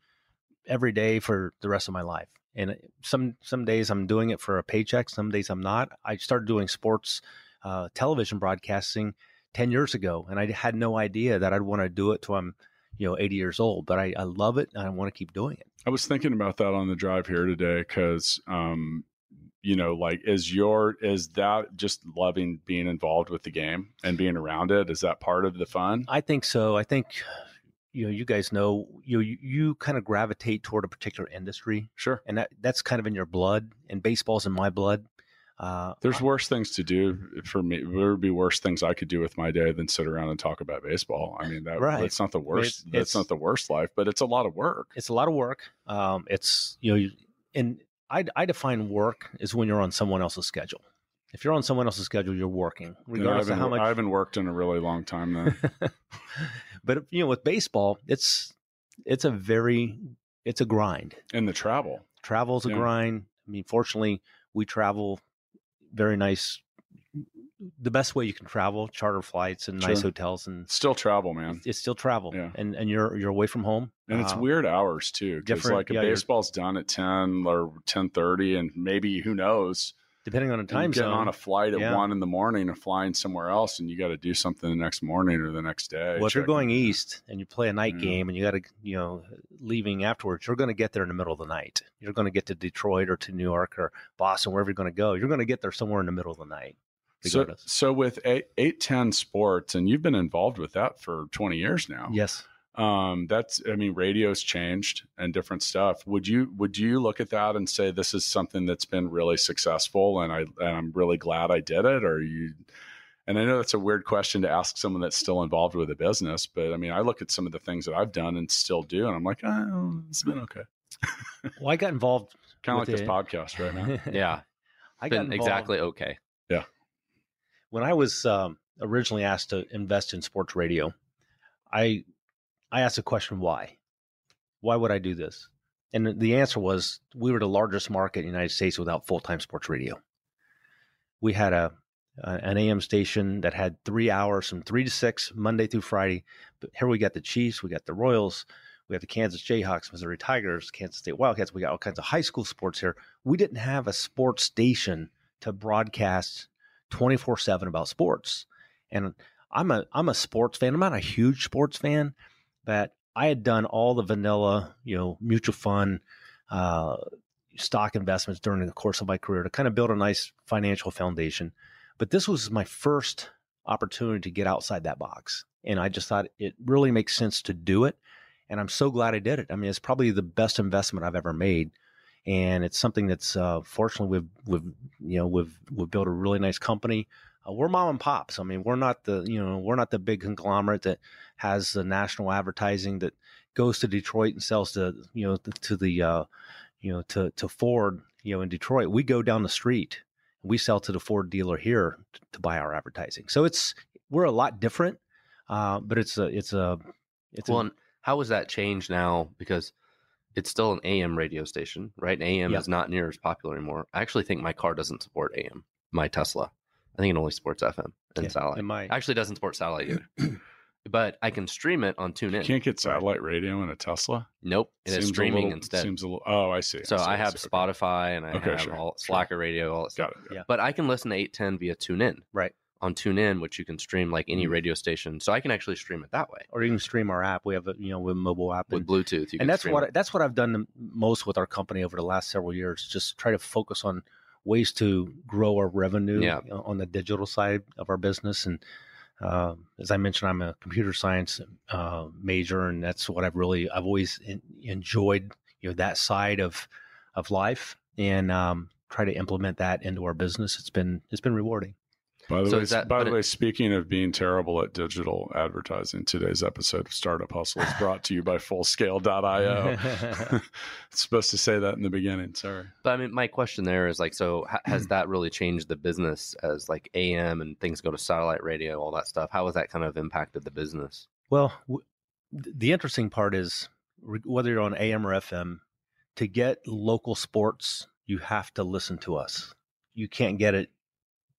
every day for the rest of my life. And some some days I'm doing it for a paycheck. Some days I'm not. I started doing sports uh, television broadcasting ten years ago, and I had no idea that I'd want to do it till I'm you know 80 years old. But I, I love it, and I want to keep doing it. I was thinking about that on the drive here today because, um, you know, like is your is that just loving being involved with the game and being around it? Is that part of the fun? I think so. I think you know you guys know you you, you kind of gravitate toward a particular industry. Sure. and that that's kind of in your blood and baseball's in my blood Uh, There's worse things to do for me. There would be worse things I could do with my day than sit around and talk about baseball. I mean, that, Right. that's not the worst. It's- that's not the worst life, but it's a lot of work. it's a lot of work. Um, it's you know, you, and I I define work is when you're on someone else's schedule. If you're on someone else's schedule, you're working, regardless of haven't, how much. I haven't worked in a really long time then. <laughs> but you know, with baseball, it's it's a very it's a grind. and the travel. Travel's a Yeah. grind. I mean, fortunately, we travel very nice. The best way you can travel, charter flights and nice hotels, and Still travel, man. it's still travel. Yeah. And and you're you're away from home. And it's Uh, weird hours too, because like a yeah, baseball's done at ten or ten thirty, and maybe who knows, depending on the and time zone. on a flight at Yeah. one in the morning and flying somewhere else, and you got to do something the next morning or the next day. well, if you're going east and you play a night Yeah. game and you got to, you know, leaving afterwards, you're going to get there in the middle of the night. You're going to get to Detroit or to New York or Boston, wherever you're going to go. You're going to get there somewhere in the middle of the night. So, so with eight, eight ten sports, and you've been involved with that for twenty years now. Yes. Um that's i mean radio's changed and different stuff would you would you look at that and say this is something that's been really successful and i and i'm really glad i did it or you and i know that's a weird question to ask someone that's still involved with a business but i mean i look at some of the things that i've done and still do and i'm like oh it's been okay <laughs> Well, I got involved. kind of like with this podcast right now <laughs> Yeah, I it's got been involved- exactly okay. Yeah. When I was um, originally asked to invest in sports radio, I I asked the question why. Why would I do this? And the answer was we were the largest market in the United States without full time sports radio. We had a, an AM station that had three hours from three to six Monday through Friday. But here we got the Chiefs, we got the Royals, we got the Kansas Jayhawks, Missouri Tigers, Kansas State Wildcats. We got all kinds of high school sports here. We didn't have a sports station to broadcast 24 7 about sports. And I'm a I'm a sports fan. I'm not a huge sports fan, but I had done all the vanilla, you know, mutual fund, uh, stock investments during the course of my career to kind of build a nice financial foundation. But this was my first opportunity to get outside that box. And I just thought it really makes sense to do it. And I'm so glad I did it. I mean, it's probably the best investment I've ever made. And it's something that's uh, fortunately we've we've you know we've we've built a really nice company. Uh, we're mom and pops. I mean, we're not the you know we're not the big conglomerate that has the national advertising that goes to Detroit and sells to you know to the uh, you know to to Ford you know in Detroit. We go down the street. We sell to the Ford dealer here to, to buy our advertising. So it's we're a lot different, uh, but it's a it's a it's well, a, how has that changed now? Because it's still an AM radio station, right? And AM Yep. is not near as popular anymore. I actually think my car doesn't support AM. My Tesla, I think it only supports FM and yeah, satellite. It might. Actually, doesn't support satellite either. <clears throat> but I can stream it on TuneIn. you can't get satellite radio in a tesla Nope, it is Seems a streaming little- instead. seems a little oh i see so see, I have see. Okay. Spotify and I Okay, have sure, all sure. Slacker radio, all that stuff. got it Yeah. But I can listen to 810 via TuneIn. Right. On TuneIn, which you can stream like any Mm. radio station. So I can actually stream it that way or you can stream our app. We have a you know with a mobile app with and- Bluetooth. You can and that's what it. that's what I've done the most with our company over the last several years. Just try to focus on ways to grow our revenue Yeah. on the digital side of our business. And um, as I mentioned, I'm a computer science uh, major, and that's what I've really I've always en- enjoyed. You know that side of of life, and um, try to implement that into our business. It's been it's been rewarding. By the So way, is that- by the it- way, speaking of being terrible at digital advertising, today's episode of Startup Hustle is brought to you by Fullscale.io. <laughs> <laughs> supposed to say that in the beginning. Sorry. But I mean, my question there is like, so ha- has <clears throat> that really changed the business as like AM and things go to satellite radio, all that stuff? How has that kind of impacted the business? Well, w- the interesting part is re- whether you're on AM or FM, to get local sports, you have to listen to us. You can't get it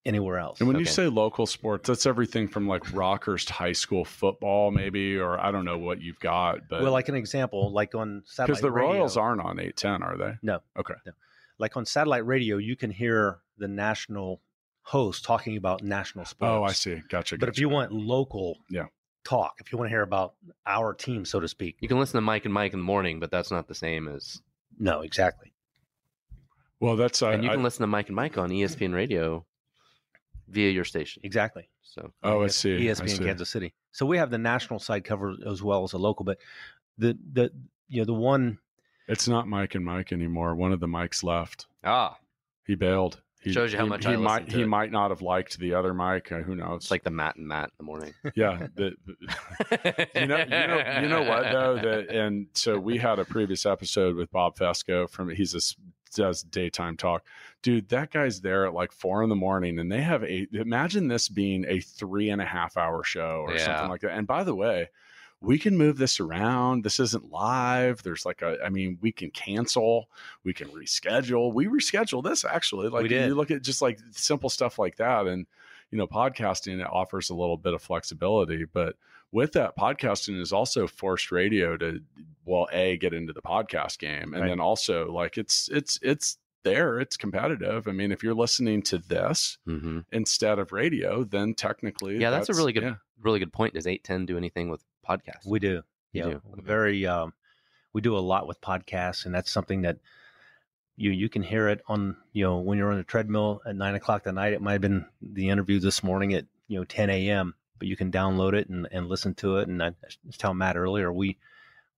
anywhere else. And when you say local sports, that's everything from like Rockhurst High School football, maybe, or I don't know what you've got. But well, like an example, like on satellite because the radio, Royals aren't on 810, are they? No. Okay. like on satellite radio, you can hear the national host talking about national sports. Oh, I see. Gotcha. But if you want local Yeah. talk, if you want to hear about our team, so to speak, You can listen to Mike and Mike in the morning, but that's not the same as. no, exactly. well, that's I, And you I- can listen to Mike and Mike on ESPN radio via your station. Exactly. So oh, I see. I ESPN see. Kansas City. So we have the national side covered as well as the local, but the the you know the one It's not Mike and Mike anymore. One of the Mikes left. ah, He bailed. He, Shows you how he- much he I might to he it. might not have liked the other mic. Uh, who knows? It's like the Matt and Matt in the morning. <laughs> yeah, the, <laughs> you know, you know, you know what though that, and so we had a previous episode with Bob Fescoe from he's a s- does daytime talk, dude. That guy's there at like four in the morning, and they have a imagine this being a three and a half hour show or Yeah. something like that. And by the way. We can move this around. This isn't live. There's like a, I mean, we can cancel, we can reschedule. We reschedule this actually. Like We did. you look at just like simple stuff like that, and you know, podcasting it offers a little bit of flexibility, but with that, podcasting is also forced radio to well, a get into the podcast game, and Right. then also like it's it's it's there, it's competitive. I mean, if you're listening to this hmm instead of radio, then technically, Yeah, that's a really good, yeah. really good point. Does eight ten do anything with podcasts? We do. Yeah, do? very. Um, we do a lot with podcasts, and that's something that you you can hear it on you know when you're on the treadmill at nine o'clock at night. It might have been the interview this morning at you know ten a.m. But you can download it and, and listen to it. And I was telling Matt earlier, we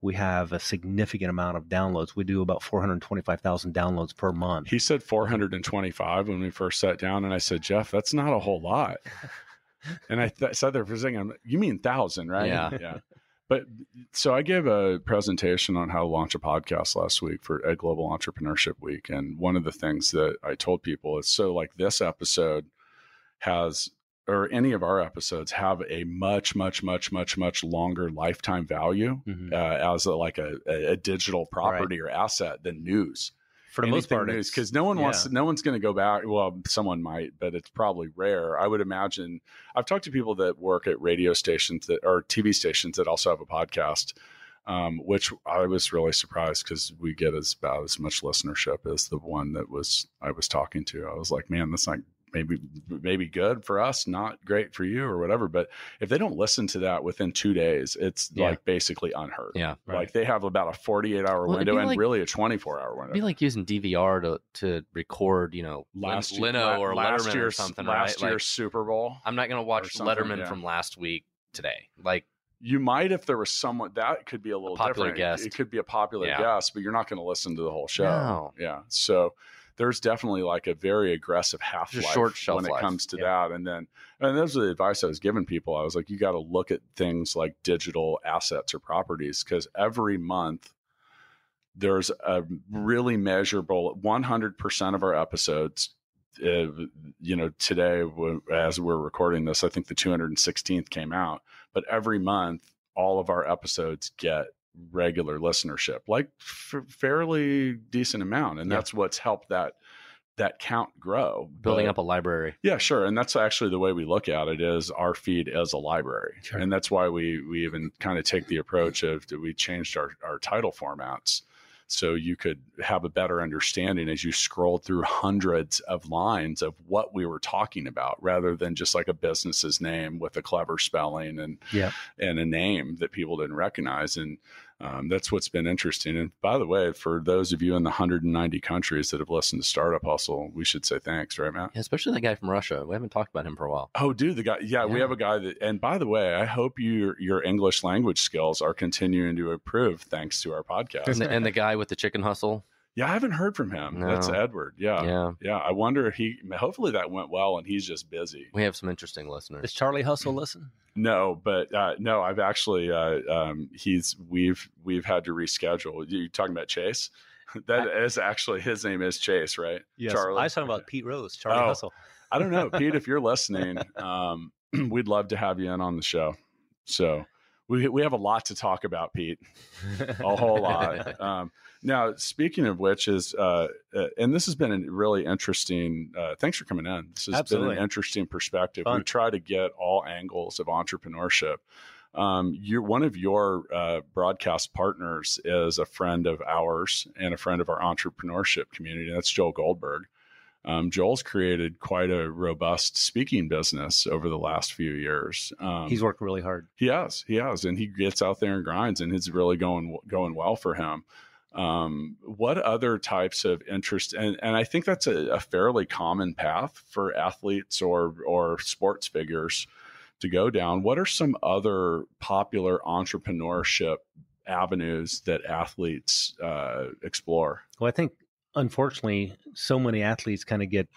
we have a significant amount of downloads. We do about four hundred twenty five thousand downloads per month. He said 425 when we first sat down, and I said, Jeff, that's not a whole lot. <laughs> and I th- sat there for a second. You mean thousand, right? Yeah. yeah. But so I gave a presentation on how to launch a podcast last week for Ed Global Entrepreneurship Week, and one of the things that I told people is so like this episode has or any of our episodes have a much much much much much longer lifetime value Mhm. uh, as a, like a, a, digital property or asset than news For the most part, because no one wants yeah. no one's going to go back well someone might but it's probably rare i would imagine i've talked to people that work at radio stations that or tv stations that also have a podcast um, which i was really surprised because we get as about as much listenership as the one that was i was talking to i was like man that's not maybe maybe good for us not great for you or whatever but if they don't listen to that within two days it's Yeah. like basically unheard Yeah. like they have about a 48 hour Well, window and like- really a 24 hour window It'd be like using DVR to to record, you know, Lin- last year- or last Letterman or something, last right? year's Like, Super Bowl. I'm not gonna watch Letterman yeah. from last week today. Like, You might if there was someone that could be a little popular different. guest. It could be a popular Yeah. guest, but you're not going to listen to the whole show. No. Yeah. So there's definitely like a very aggressive half life when it life. comes to Yeah. that. And then, and those are the advice I was giving people. I was like, you got to look at things like digital assets or properties because every month there's a really measurable 100% of our episodes uh, you know today as we're recording this i think the 216th came out but every month all of our episodes get regular listenership like f- fairly decent amount and Yeah. that's what's helped that that count grow building But- up a library. yeah, sure. And that's actually the way we look at it is our feed as a library. Sure. And that's why we we even kind of take the approach of we changed our, our title formats so you could have a better understanding as you scrolled through hundreds of lines of what we were talking about rather than just like a business's name with a clever spelling and Yeah. and a name that people didn't recognize. And um, that's what's been interesting. And by the way, for those of you in the 190 countries that have listened to Startup Hustle, we should say thanks, right, Matt? Yeah, especially that guy from Russia. We haven't talked about him for a while. Oh, dude, the guy. Yeah, we have a guy that. And by the way, I hope your your English language skills are continuing to improve thanks to our podcast. And the, and the guy with the chicken hustle. Yeah, I haven't heard from him. That's Edward. Yeah, yeah, Yeah, I wonder if he. Hopefully that went well, and he's just busy. we have some interesting Does listeners. Charlie Hustle listen? No, but uh, no, I've actually. Uh, um, he's we've we've had to reschedule. You talking about Chase? <laughs> That is actually his name is Chase, right? Yes. Charlie. I was talking about Pete Rose, Charlie Oh. Hustle. I don't know, Pete. If you're <laughs> listening, um, <clears throat> we'd love to have you in on the show. So we we have a lot to talk about, Pete. A whole lot. <laughs> Um, now, speaking of which, is uh, uh, and this has been a really interesting. Uh, thanks for coming in. This has been an interesting perspective. We try to get all angles of entrepreneurship. Um, you're one of your uh, broadcast partners is a friend of ours and a friend of our entrepreneurship community. That's Joel Goldberg. Um, Joel's created quite a robust speaking business over the last few years. Um, He's worked really hard. he has, he has, and he gets out there and grinds, and it's really going going well for him. Um, what other types of interest, and, and I think that's a, a fairly common path for athletes or or sports figures to go down. What are some other popular entrepreneurship avenues that athletes uh, explore? Well, I think unfortunately, so many athletes kind of get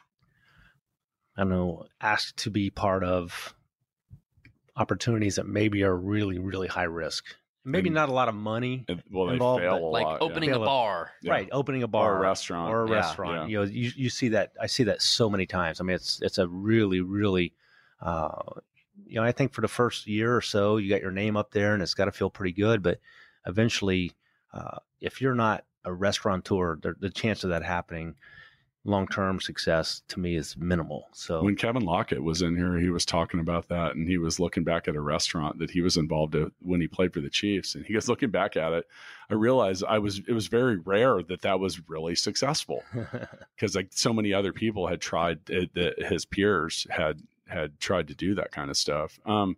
I don't know, asked to be part of opportunities that maybe are really, really high risk. Maybe And- not a lot of money, And- well, they Involved, fail but a like lot. opening Yeah. a bar. Yeah. right? Opening a bar or a restaurant. or a Yeah, restaurant. yeah. You know, you you see that. I see that so many times. I mean, it's it's a really, really, uh, you know, I think for the first year or so, you got your name up there, and it's got to feel pretty good. But eventually, uh, if you're not a restaurateur, the, the chance of that happening, long term success to me is minimal. So When Kevin Lockett was in here, he was talking about that, and he was looking back at a restaurant that he was involved in when he played for the Chiefs. And he was looking back at it. I realized I was it was very rare that that was really successful <laughs> because like so many other people had tried it, that his peers had had tried to do that kind of stuff. Um,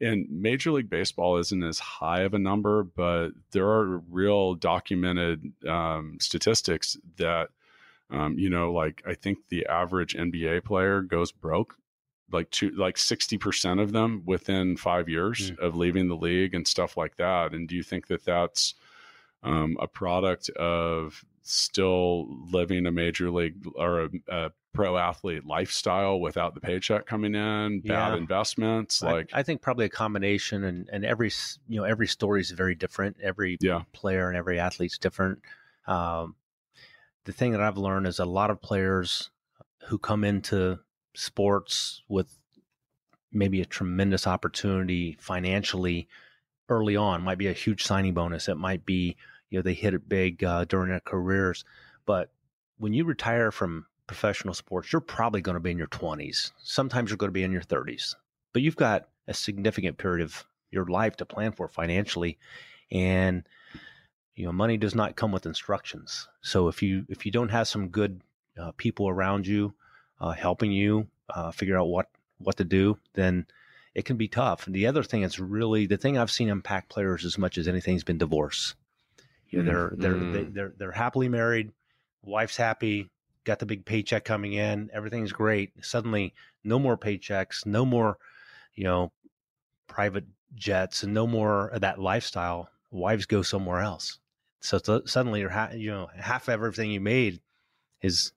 and Major League Baseball isn't as high of a number, but there are real documented um, statistics that um, you know, like I think the average NBA player goes broke, like two, like sixty percent of them within five years of leaving the league and stuff like that. And do you think that that's um, a product of still living a major league or a, a pro athlete lifestyle without the paycheck coming in, bad Yeah. investments? Like, I, think probably a combination, and and every you know every story is very different. Every Yeah. player and every athlete's different. Um, the thing that I've learned is a lot of players who come into sports with maybe a tremendous opportunity financially early on might be a huge signing bonus. It might be you know they hit it big uh, during their careers, but when you retire from professional sports, you're probably going to be in your 20s. Sometimes you're going to be in your 30s, but you've got a significant period of your life to plan for financially, and you know money does not come with instructions. So if you if you don't have some good uh, people around you uh, helping you uh, figure out what what to do, then it can be tough. And the other thing is really the thing I've seen impact players as much as anything has been divorce. You know, they're they're Mm. they, they're they're happily married, wife's happy, got the big paycheck coming in, everything's great. Suddenly, no more paychecks, no more, you know, private jets, and no more of that lifestyle. Wives go somewhere else. So th- uh, suddenly, you're ha- you know half of everything you made is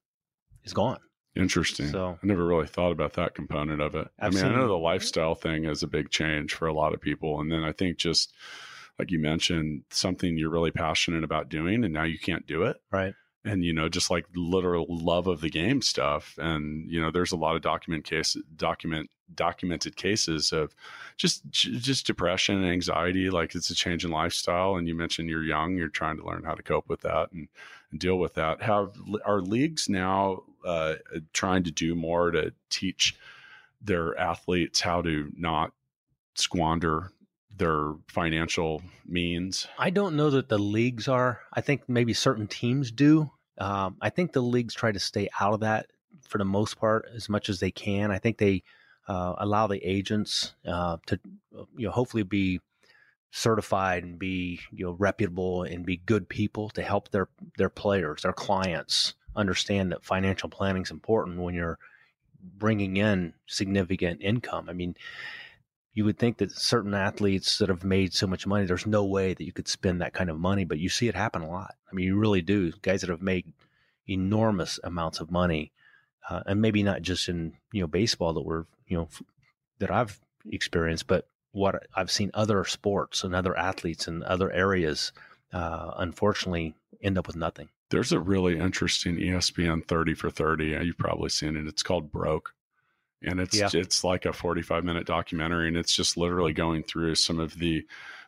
is gone. Interesting. So- I never really thought about that component of it. I've I mean, I know the mm-hmm. lifestyle thing is a big change for a lot of people. And then I think just like you mentioned, something you're really passionate about doing and now you can't do it. Right. And, you know, just like literal love of the game stuff. And, you know, there's a lot of document case document documented cases of just just depression and anxiety like it's a change in lifestyle and you mentioned you're young you're trying to learn how to cope with that and, and deal with that have are leagues now uh, trying to do more to teach their athletes how to not squander their financial means I don't know that the leagues are. I think maybe certain teams do. Um, I think the leagues try to stay out of that for the most part as much as they can. I think they uh, allow the agents uh, to, you know, hopefully be certified and be you know reputable and be good people to help their their players, their clients understand that financial planning is important when you're bringing in significant income. I mean, you would think that certain athletes that have made so much money, there's no way that you could spend that kind of money, but you see it happen a lot. I mean, you really do. Guys that have made enormous amounts of money, uh, and maybe not just in you know baseball that we're you know that I've experienced, but what I've seen other sports and other athletes in other areas, uh, unfortunately, end up with nothing. there's a really interesting espn 30 for 30 you've probably seen it it's called broke and it's Yeah. it's like a 45 minute documentary and it's just literally going through some of the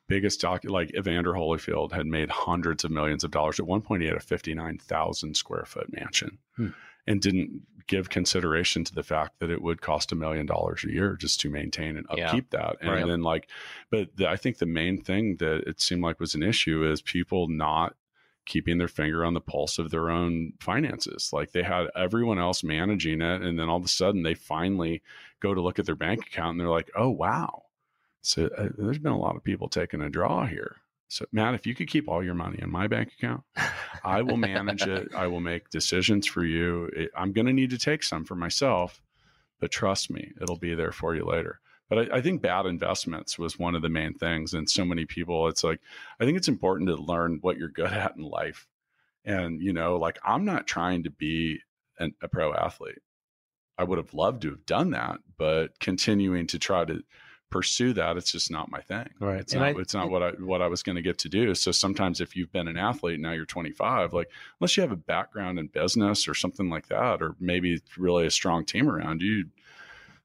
biggest doc like evander holyfield had made hundreds of millions of dollars at one point he had a 59000 square foot mansion Hmm. and didn't give consideration to the fact that it would cost a million dollars a year just to maintain and Yeah. upkeep that and Right. then like but the, i think the main thing that it seemed like was an issue is people not keeping their finger on the pulse of their own finances. Like they had everyone else managing it. And then all of a sudden they finally go to look at their bank account and they're like, oh, wow. So uh, there's been a lot of people taking a draw here. So, Matt, if you could keep all your money in my bank account, I will manage it. <laughs> I will make decisions for you. It, I'm going to need to take some for myself, but trust me, it'll be there for you later. But I, I think bad investments was one of the main things. And so many people, it's like, I think it's important to learn what you're good <laughs> at in life. And, you know, like I'm not trying to be an, a pro athlete. I would have loved to have done that, but continuing to try to pursue that, it's just not my thing. Right. It's And not. I- it's not what I what I was going to get to do. So sometimes if you've been an athlete now you're 25, like unless you have a background in business or something like that, or maybe really a strong team around you,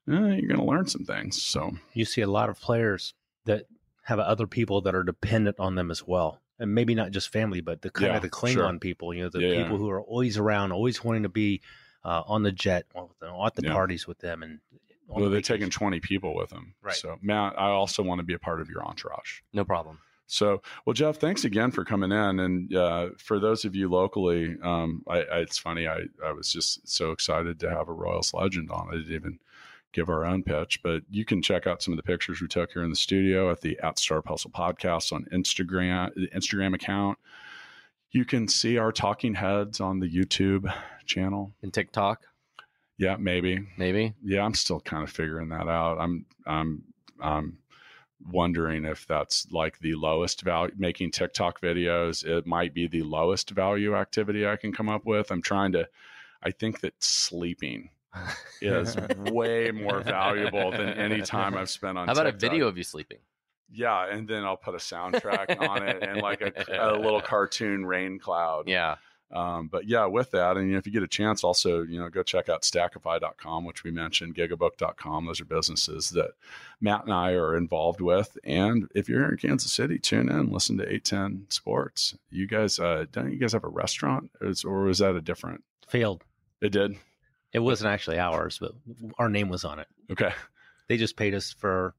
eh, you're going to learn some things. So you see a lot of players that have other people that are dependent on them as well. And maybe not just family, but the kind Yeah, of the cling sure. on people, you know, the Yeah, yeah. people who are always around, always wanting to be uh, on the jet, or at the Yeah. parties with them. And on well, they're vacation. taking 20 people with them. Right. So Matt, I also want to be a part of your entourage. No problem. So, well, Jeff, thanks again for coming in. And uh, for those of you locally, um, I, I, it's funny. I, I was just so excited to have a Royals legend on. I didn't even give our own pitch, but you can check out some of the pictures we took here in the studio at the at Startup Hustle podcast on Instagram, the Instagram account. You can see our talking heads on the YouTube channel. and TikTok, Yeah, maybe. maybe. Yeah, I'm still kind of figuring that out. I'm I'm I'm wondering if that's like the lowest value making TikTok videos. It might be the lowest value activity I can come up with. I'm trying to I think that sleeping is way more valuable than any time I've spent on How about a video of you sleeping? Yeah, and then I'll put a soundtrack <laughs> on it and like a, a little cartoon rain cloud. Yeah. Um, but yeah, with that, and you know, if you get a chance, also, you know, go check out stackify.com, which we mentioned, gigabook.com. Those are businesses that Matt and I are involved with. And if you're here in Kansas City, tune in, listen to 810 Sports. You guys, uh, don't you guys have a restaurant or, is, or was that a different? failed. It did. It wasn't actually ours, but our name was on it. Okay. They just paid us for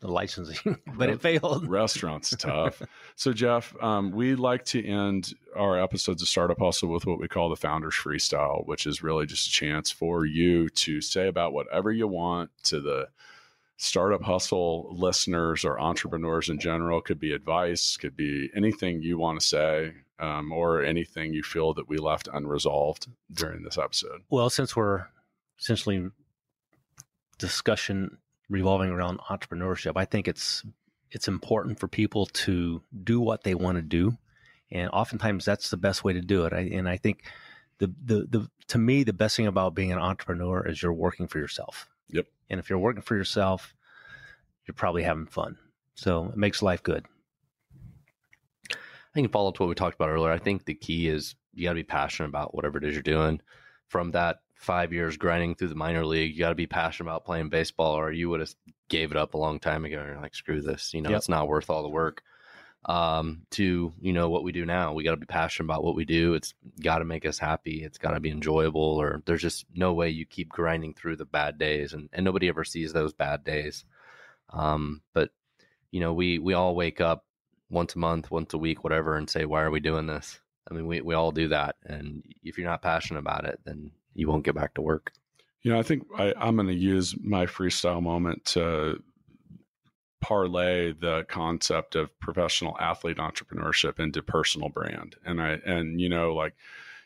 the licensing, <laughs> but Really? it failed. Restaurants tough. <laughs> so Jeff, um, we like to end our episodes of Startup Hustle with what we call the Founders Freestyle, which is really just a chance for you to say about whatever you want to the Startup Hustle listeners or entrepreneurs in general. Could be advice, could be anything you want to say, um, or anything you feel that we left unresolved during this episode. Well, since we're essentially discussion revolving around entrepreneurship, I think it's it's important for people to do what they want to do, and oftentimes that's the best way to do it. I, and I think the, the the to me the best thing about being an entrepreneur is you're working for yourself. Yep. And if you're working for yourself, you're probably having fun. So it makes life good. I think to follow up to what we talked about earlier, I think the key is you got to be passionate about whatever it is you're doing. From that five years grinding through the minor league, you got to be passionate about playing baseball, or you would have gave it up a long time ago. And You're like, screw this, you know, Yep. it's not worth all the work. Um, to you know what we do now, we got to be passionate about what we do. It's got to make us happy. It's got to be enjoyable. Or there's just no way you keep grinding through the bad days, and and nobody ever sees those bad days. Um, but you know, we we all wake up once a month, once a week, whatever, and say, why are we doing this? I mean, we, we all do that. And if you're not passionate about it, then you won't get back to work. You know, I think I, I'm going to use my freestyle moment to parlay the concept of professional athlete entrepreneurship into personal brand. And I, and you know, like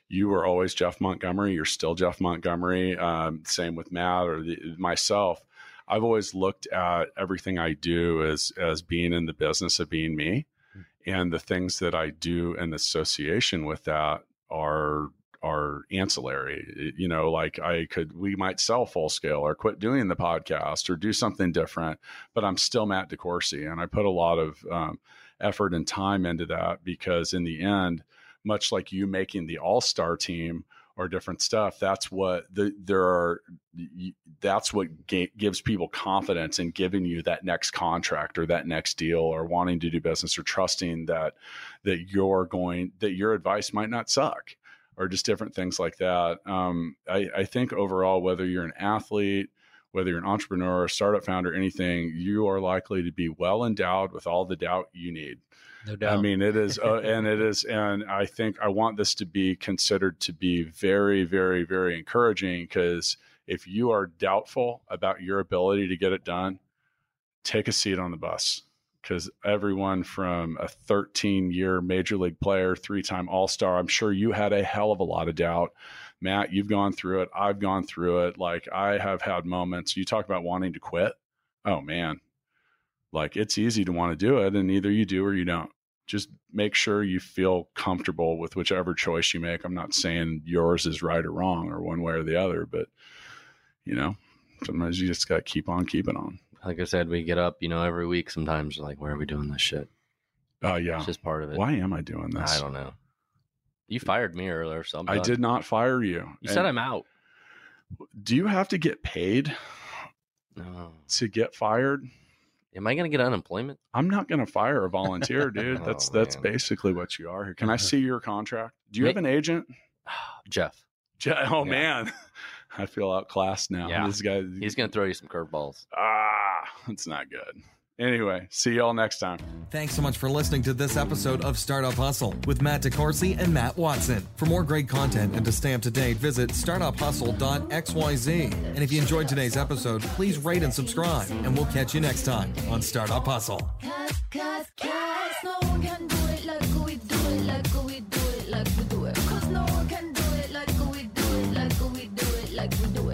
you were always Jeff Montgomery, you're still Jeff Montgomery. Um, same with Matt or the, myself. I've always looked at everything I do as as being in the business of being me, and the things that I do in association with that are are ancillary. You know, like I could, we might sell full scale or quit doing the podcast or do something different, but I'm still Matt DeCoursey. And I put a lot of um, effort and time into that because in the end, much like you making the all star team or different stuff, that's what the, there are, that's what ga- gives people confidence in giving you that next contract or that next deal or wanting to do business or trusting that, that you're going, that your advice might not suck or just different things like that. Um, I, I think overall, whether you're an athlete, whether you're an entrepreneur, a startup founder, anything, you are likely to be well endowed with all the doubt you need. No doubt. I mean, it is, uh, and it is, and I think I want this to be considered to be very, very, very encouraging because if you are doubtful about your ability to get it done, take a seat on the bus because everyone from a 13 year major league player, three time All Star, I'm sure you had a hell of a lot of doubt. Matt, you've gone through it. I've gone through it. Like I have had moments. You talk about wanting to quit. Oh man, like it's easy to want to do it, and either you do or you don't. Just make sure you feel comfortable with whichever choice you make. I'm not saying yours is right or wrong or one way or the other, but you know, sometimes you just got to keep on keeping on. Like I said, we get up, you know, every week. Sometimes like, where are we doing this shit? Oh yeah. It's just part of it. Why am I doing this? I don't know. You fired me earlier, so I'm I did not fire you. You said I'm out. Do you have to get paid No. to get fired? Am I going to get unemployment? I'm not going to fire a volunteer, <laughs> dude. That's Oh, that's man. basically what you are here. Can I <laughs> see your contract? Do you have an agent? <sighs> Jeff, Je- Oh Yeah. man, <laughs> I feel outclassed now. Yeah. This guy, he's going to throw you some curveballs. ah, <laughs> it's not good. Anyway, see y'all next time. Thanks so much for listening to this episode of Startup Hustle with Matt DeCoursey and Matt Watson. For more great content and to stay up to date, visit startuphustle.xyz. And if you enjoyed today's episode, please rate and subscribe, and we'll catch you next time on Startup Hustle. Cause, cause, cause no one can do it like we do it, like we do it, like we do it. Cause no one can do it like we do it, like we do it, like we do it.